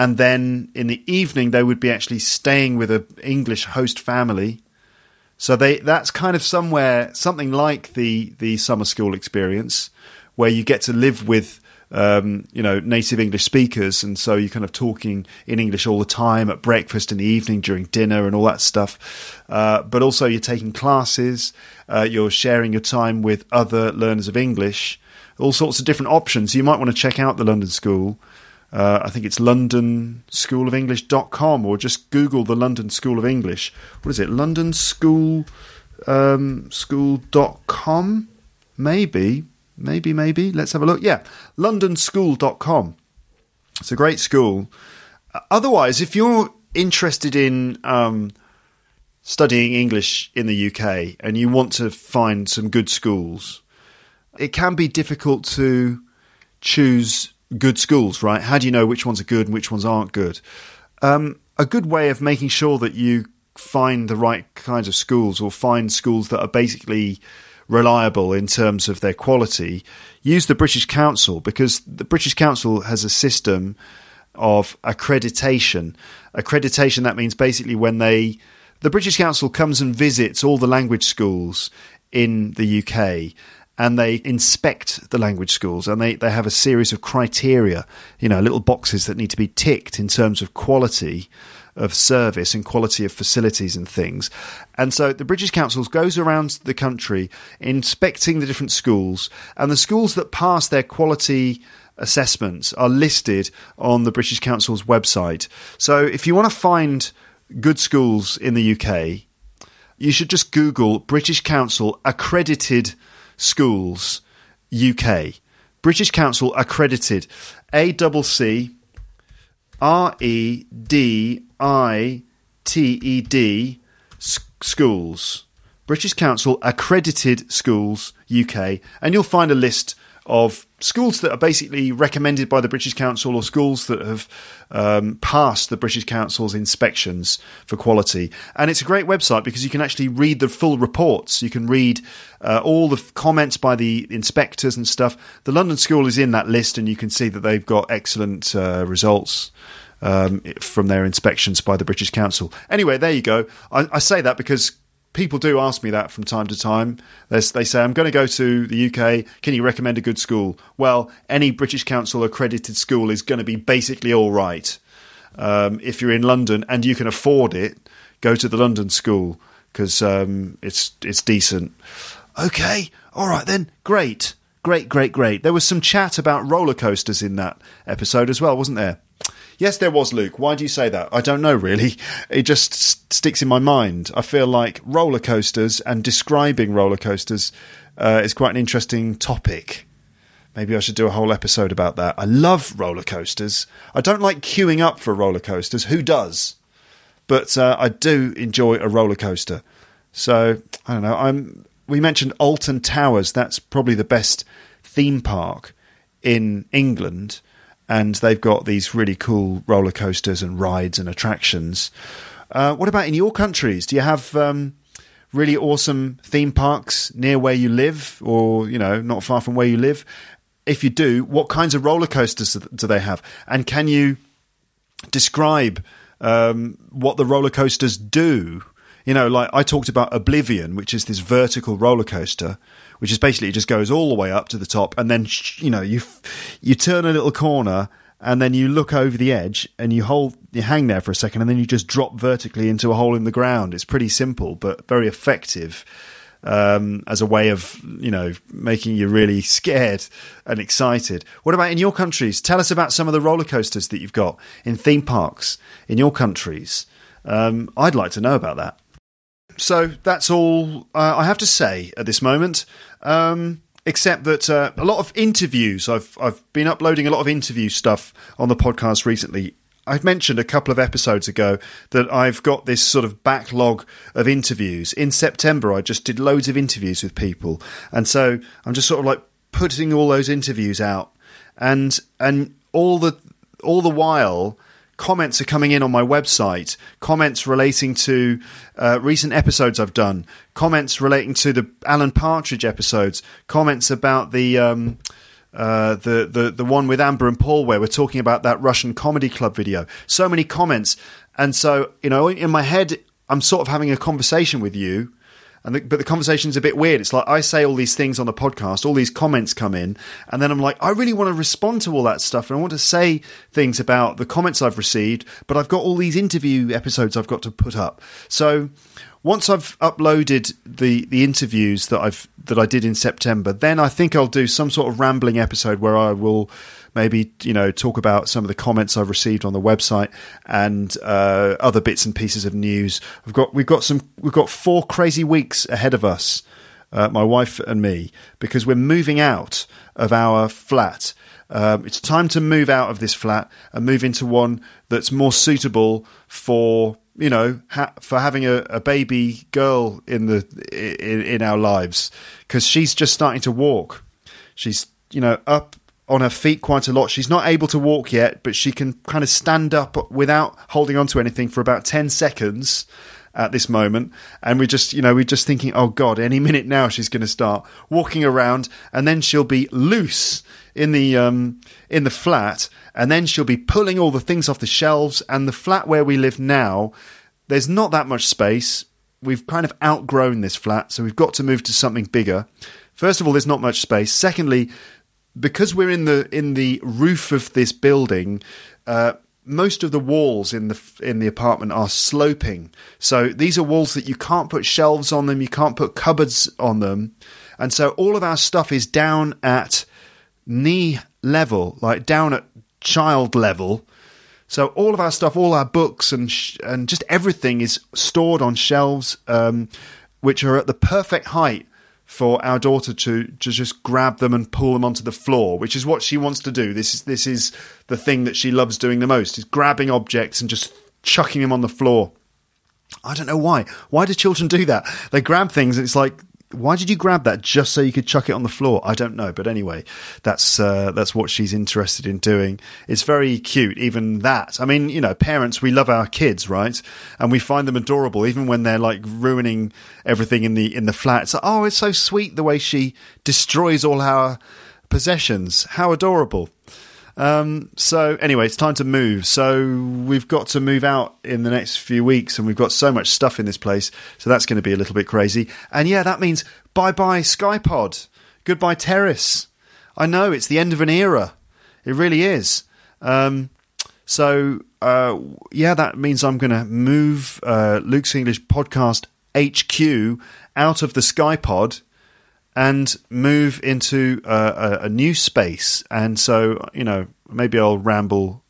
S1: and then in the evening they would be actually staying with a English host family. So they that's kind of somewhere something like the the summer school experience where you get to live with um, you know native English speakers, and so you're kind of talking in English all the time at breakfast in the evening during dinner and all that stuff. Uh, but also you're taking classes, uh, you're sharing your time with other learners of English, all sorts of different options. You might want to check out the London School. Uh, I think it's londonschoolofenglish.com or just Google the London School of English. What is it? London School um, school.com? Maybe. Maybe, maybe. Let's have a look. Yeah, londonschool.com. It's a great school. Uh, Otherwise, if you're interested in um, studying English in the UK and you want to find some good schools, it can be difficult to choose good schools, right? How do you know which ones are good and which ones aren't good? Um, a good way of making sure that you find the right kinds of schools or find schools that are basically reliable in terms of their quality, use the British Council because the British Council has a system of accreditation. Accreditation that means basically when they the British Council comes and visits all the language schools in the UK and they inspect the language schools and they, they have a series of criteria, you know, little boxes that need to be ticked in terms of quality of service and quality of facilities and things. And so the British Council goes around the country inspecting the different schools, and the schools that pass their quality assessments are listed on the British Council's website. So if you want to find good schools in the UK, you should just Google British Council accredited schools UK. British Council accredited A double C R E D I T E D schools. British Council accredited schools UK, and you'll find a list of schools that are basically recommended by the British Council or schools that have um, passed the British Council's inspections for quality. And it's a great website because you can actually read the full reports. You can read uh, all the comments by the inspectors and stuff. The London School is in that list, and you can see that they've got excellent uh, results. Um, from their inspections by the British Council. Anyway, there you go. I, I say that because people do ask me that from time to time. they say, I'm going to go to the UK. Can you recommend a good school? Well, any British Council accredited school is going to be basically all right. Um, if you're in London and you can afford it, go to the London school because um, it's it's decent. Okay, all right then, great, great, great, great. There was some chat about roller coasters in that episode as well, wasn't there? Yes, there was, Luke. Why do you say that? I don't know, really. It just st- sticks in my mind. I feel like roller coasters and describing roller coasters uh, is quite an interesting topic. Maybe I should do a whole episode about that. I love roller coasters. I don't like queuing up for roller coasters. Who does? But uh, I do enjoy a roller coaster. So I don't know. I'm. We mentioned Alton Towers. That's probably the best theme park in England and they've got these really cool roller coasters and rides and attractions. Uh, what about in your countries? Do you have um, really awesome theme parks near where you live, or you know, not far from where you live? If you do, what kinds of roller coasters do they have? And can you describe um, what the roller coasters do? You know, like I talked about Oblivion, which is this vertical roller coaster, which is basically it just goes all the way up to the top, and then you know you you turn a little corner, and then you look over the edge, and you hold you hang there for a second, and then you just drop vertically into a hole in the ground. It's pretty simple, but very effective. Um, as a way of you know making you really scared and excited. What about in your countries? Tell us about some of the roller coasters that you've got in theme parks in your countries. Um, I'd like to know about that. So that's all uh, I have to say at this moment. Um, except that uh, a lot of interviews. I've I've been uploading a lot of interview stuff on the podcast recently. I've mentioned a couple of episodes ago that I've got this sort of backlog of interviews. In September, I just did loads of interviews with people, and so I'm just sort of like putting all those interviews out, and and all the all the while comments are coming in on my website, comments relating to uh, recent episodes I've done, comments relating to the Alan Partridge episodes, comments about the. Um, uh, the, the the one with Amber and Paul where we're talking about that Russian comedy club video. So many comments, and so you know, in my head, I'm sort of having a conversation with you, and the, but the conversation's a bit weird. It's like I say all these things on the podcast, all these comments come in, and then I'm like, I really want to respond to all that stuff, and I want to say things about the comments I've received, but I've got all these interview episodes I've got to put up. So once I've uploaded the the interviews that I've that I did in September, then I think I'll do some sort of rambling episode where I will maybe you know talk about some of the comments I've received on the website and uh, other bits and pieces of news. We've got we've got some we've got four crazy weeks ahead of us, uh, my wife and me, because we're moving out of our flat. Um, it's time to move out of this flat and move into one that's more suitable for you know ha- for having a, a, baby girl in the in, in our lives because she's just starting to walk. She's you know up on her feet quite a lot. She's not able to walk yet, but she can kind of stand up without holding on to anything for about 10 seconds at this moment. And we're just, you know, we're just thinking, oh God, any minute now she's going to start walking around and then she'll be loose in the, um, in the flat. And then she'll be pulling all the things off the shelves. And the flat where we live now, there's not that much space. We've kind of outgrown this flat, so we've got to move to something bigger First of all, there's not much space. Secondly, because we're in the in the roof of this building, uh, most of the walls in the in the apartment are sloping. So these are walls that you can't put shelves on them, you can't put cupboards on them, and so all of our stuff is down at knee level, like down at child level. So all of our stuff, all our books and sh- and just everything is stored on shelves, um, which are at the perfect height for our daughter to, to just grab them and pull them onto the floor, which is what she wants to do. This is this is the thing that she loves doing the most: is grabbing objects and just chucking them on the floor. I don't know why. Why do children do that? They grab things and it's like why did you grab that just so you could chuck it on the floor? I don't know, but anyway, that's uh, that's what she's interested in doing. It's very cute, even that. I mean, you know, parents, we love our kids, right? And we find them adorable, even when they're like ruining everything in the in the flat. It's like, oh, it's so sweet the way she destroys all our possessions. How adorable! Um, so anyway, it's time to move. So we've got to move out in the next few weeks, and we've got so much stuff in this place. So that's going to be a little bit crazy. And yeah, that means bye bye Skypod, goodbye Terrace. I know it's the end of an era. It really is. Um, so uh, yeah, that means I'm going to move uh, Luke's English Podcast HQ out of the Skypod and move into a, a, new space. And so, you know, maybe I'll ramble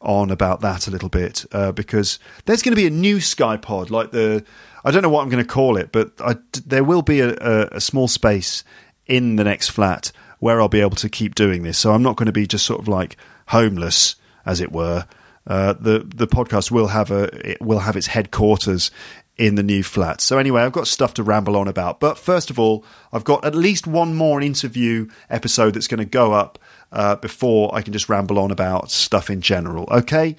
S1: on about that a little bit uh, because there's going to be a new Skypod, like the I don't know what I'm going to call it, but I, there will be a, a, a, small space in the next flat where I'll be able to keep doing this. So I'm not going to be just sort of like homeless, as it were. Uh, the the podcast will have a it will have its headquarters in the new flat. So, anyway, I've got stuff to ramble on about. But first of all, I've got at least one more interview episode that's going to go up uh, before I can just ramble on about stuff in general. Okay?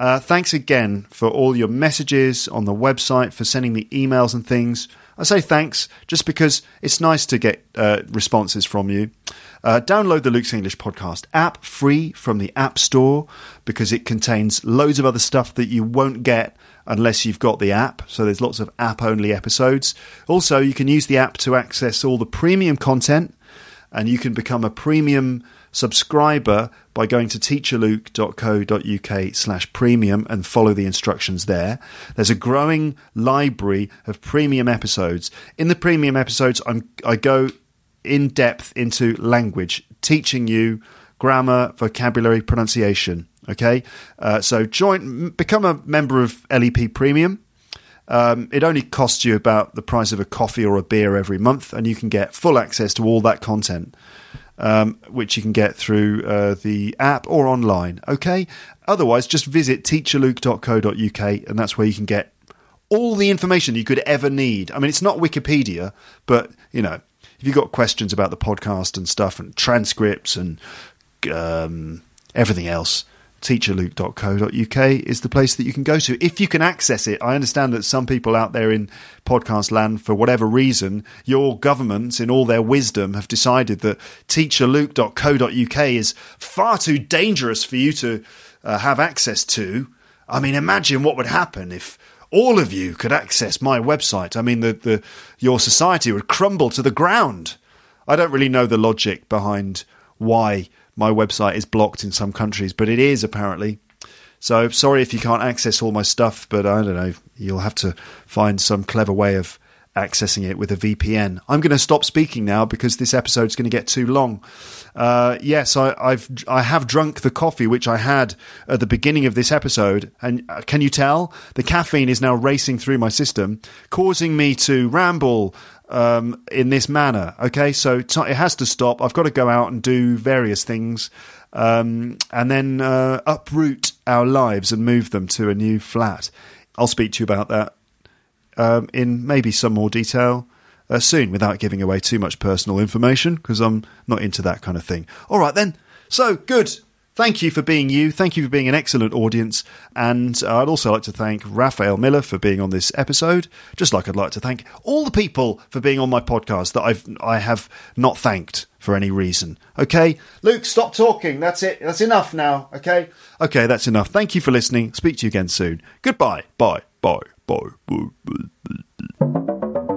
S1: Uh, thanks again for all your messages on the website, for sending me emails and things. I say thanks just because it's nice to get uh, responses from you. Uh, download the Luke's English Podcast app free from the App Store because it contains loads of other stuff that you won't get unless you've got the app. So there's lots of app only episodes. Also, you can use the app to access all the premium content and you can become a premium subscriber by going to teacherluke.co.uk slash premium and follow the instructions there. There's a growing library of premium episodes. In the premium episodes, I'm, I go in depth into language, teaching you grammar, vocabulary, pronunciation. Okay, uh, so join, become a member of LEP Premium. Um, it only costs you about the price of a coffee or a beer every month, and you can get full access to all that content, um, which you can get through uh, the app or online. Okay, otherwise, just visit teacherluke.co.uk, and that's where you can get all the information you could ever need. I mean, it's not Wikipedia, but you know, if you've got questions about the podcast and stuff, and transcripts and um, everything else, teacherluke.co.uk is the place that you can go to if you can access it. I understand that some people out there in podcast land, for whatever reason, your governments, in all their wisdom, have decided that teacherluke.co.uk is far too dangerous for you to uh, have access to. I mean, imagine what would happen if all of you could access my website. I mean, the, the your society would crumble to the ground. I don't really know the logic behind why my website is blocked in some countries, but it is apparently. So sorry if you can't access all my stuff, but I don't know. You'll have to find some clever way of accessing it with a VPN. I'm going to stop speaking now because this episode's going to get too long. Uh, yes, I, I've I have drunk the coffee which I had at the beginning of this episode, and uh, can you tell the caffeine is now racing through my system, causing me to ramble um, in this manner. Okay, so it has to stop. I've got to go out and do various things. Um, and then uh, uproot our lives and move them to a new flat. I'll speak to you about that um, in maybe some more detail uh, soon without giving away too much personal information because I'm not into that kind of thing. All right, then. So, good. Thank you for being you. Thank you for being an excellent audience. And uh, I'd also like to thank Raphael Miller for being on this episode, just like I'd like to thank all the people for being on my podcast that I've I have not thanked for any reason. Okay, Luke, stop talking. That's it. That's enough now. Okay, okay, that's enough. Thank you for listening. Speak to you again soon. Goodbye. Bye. Bye. Bye. Bye. bye.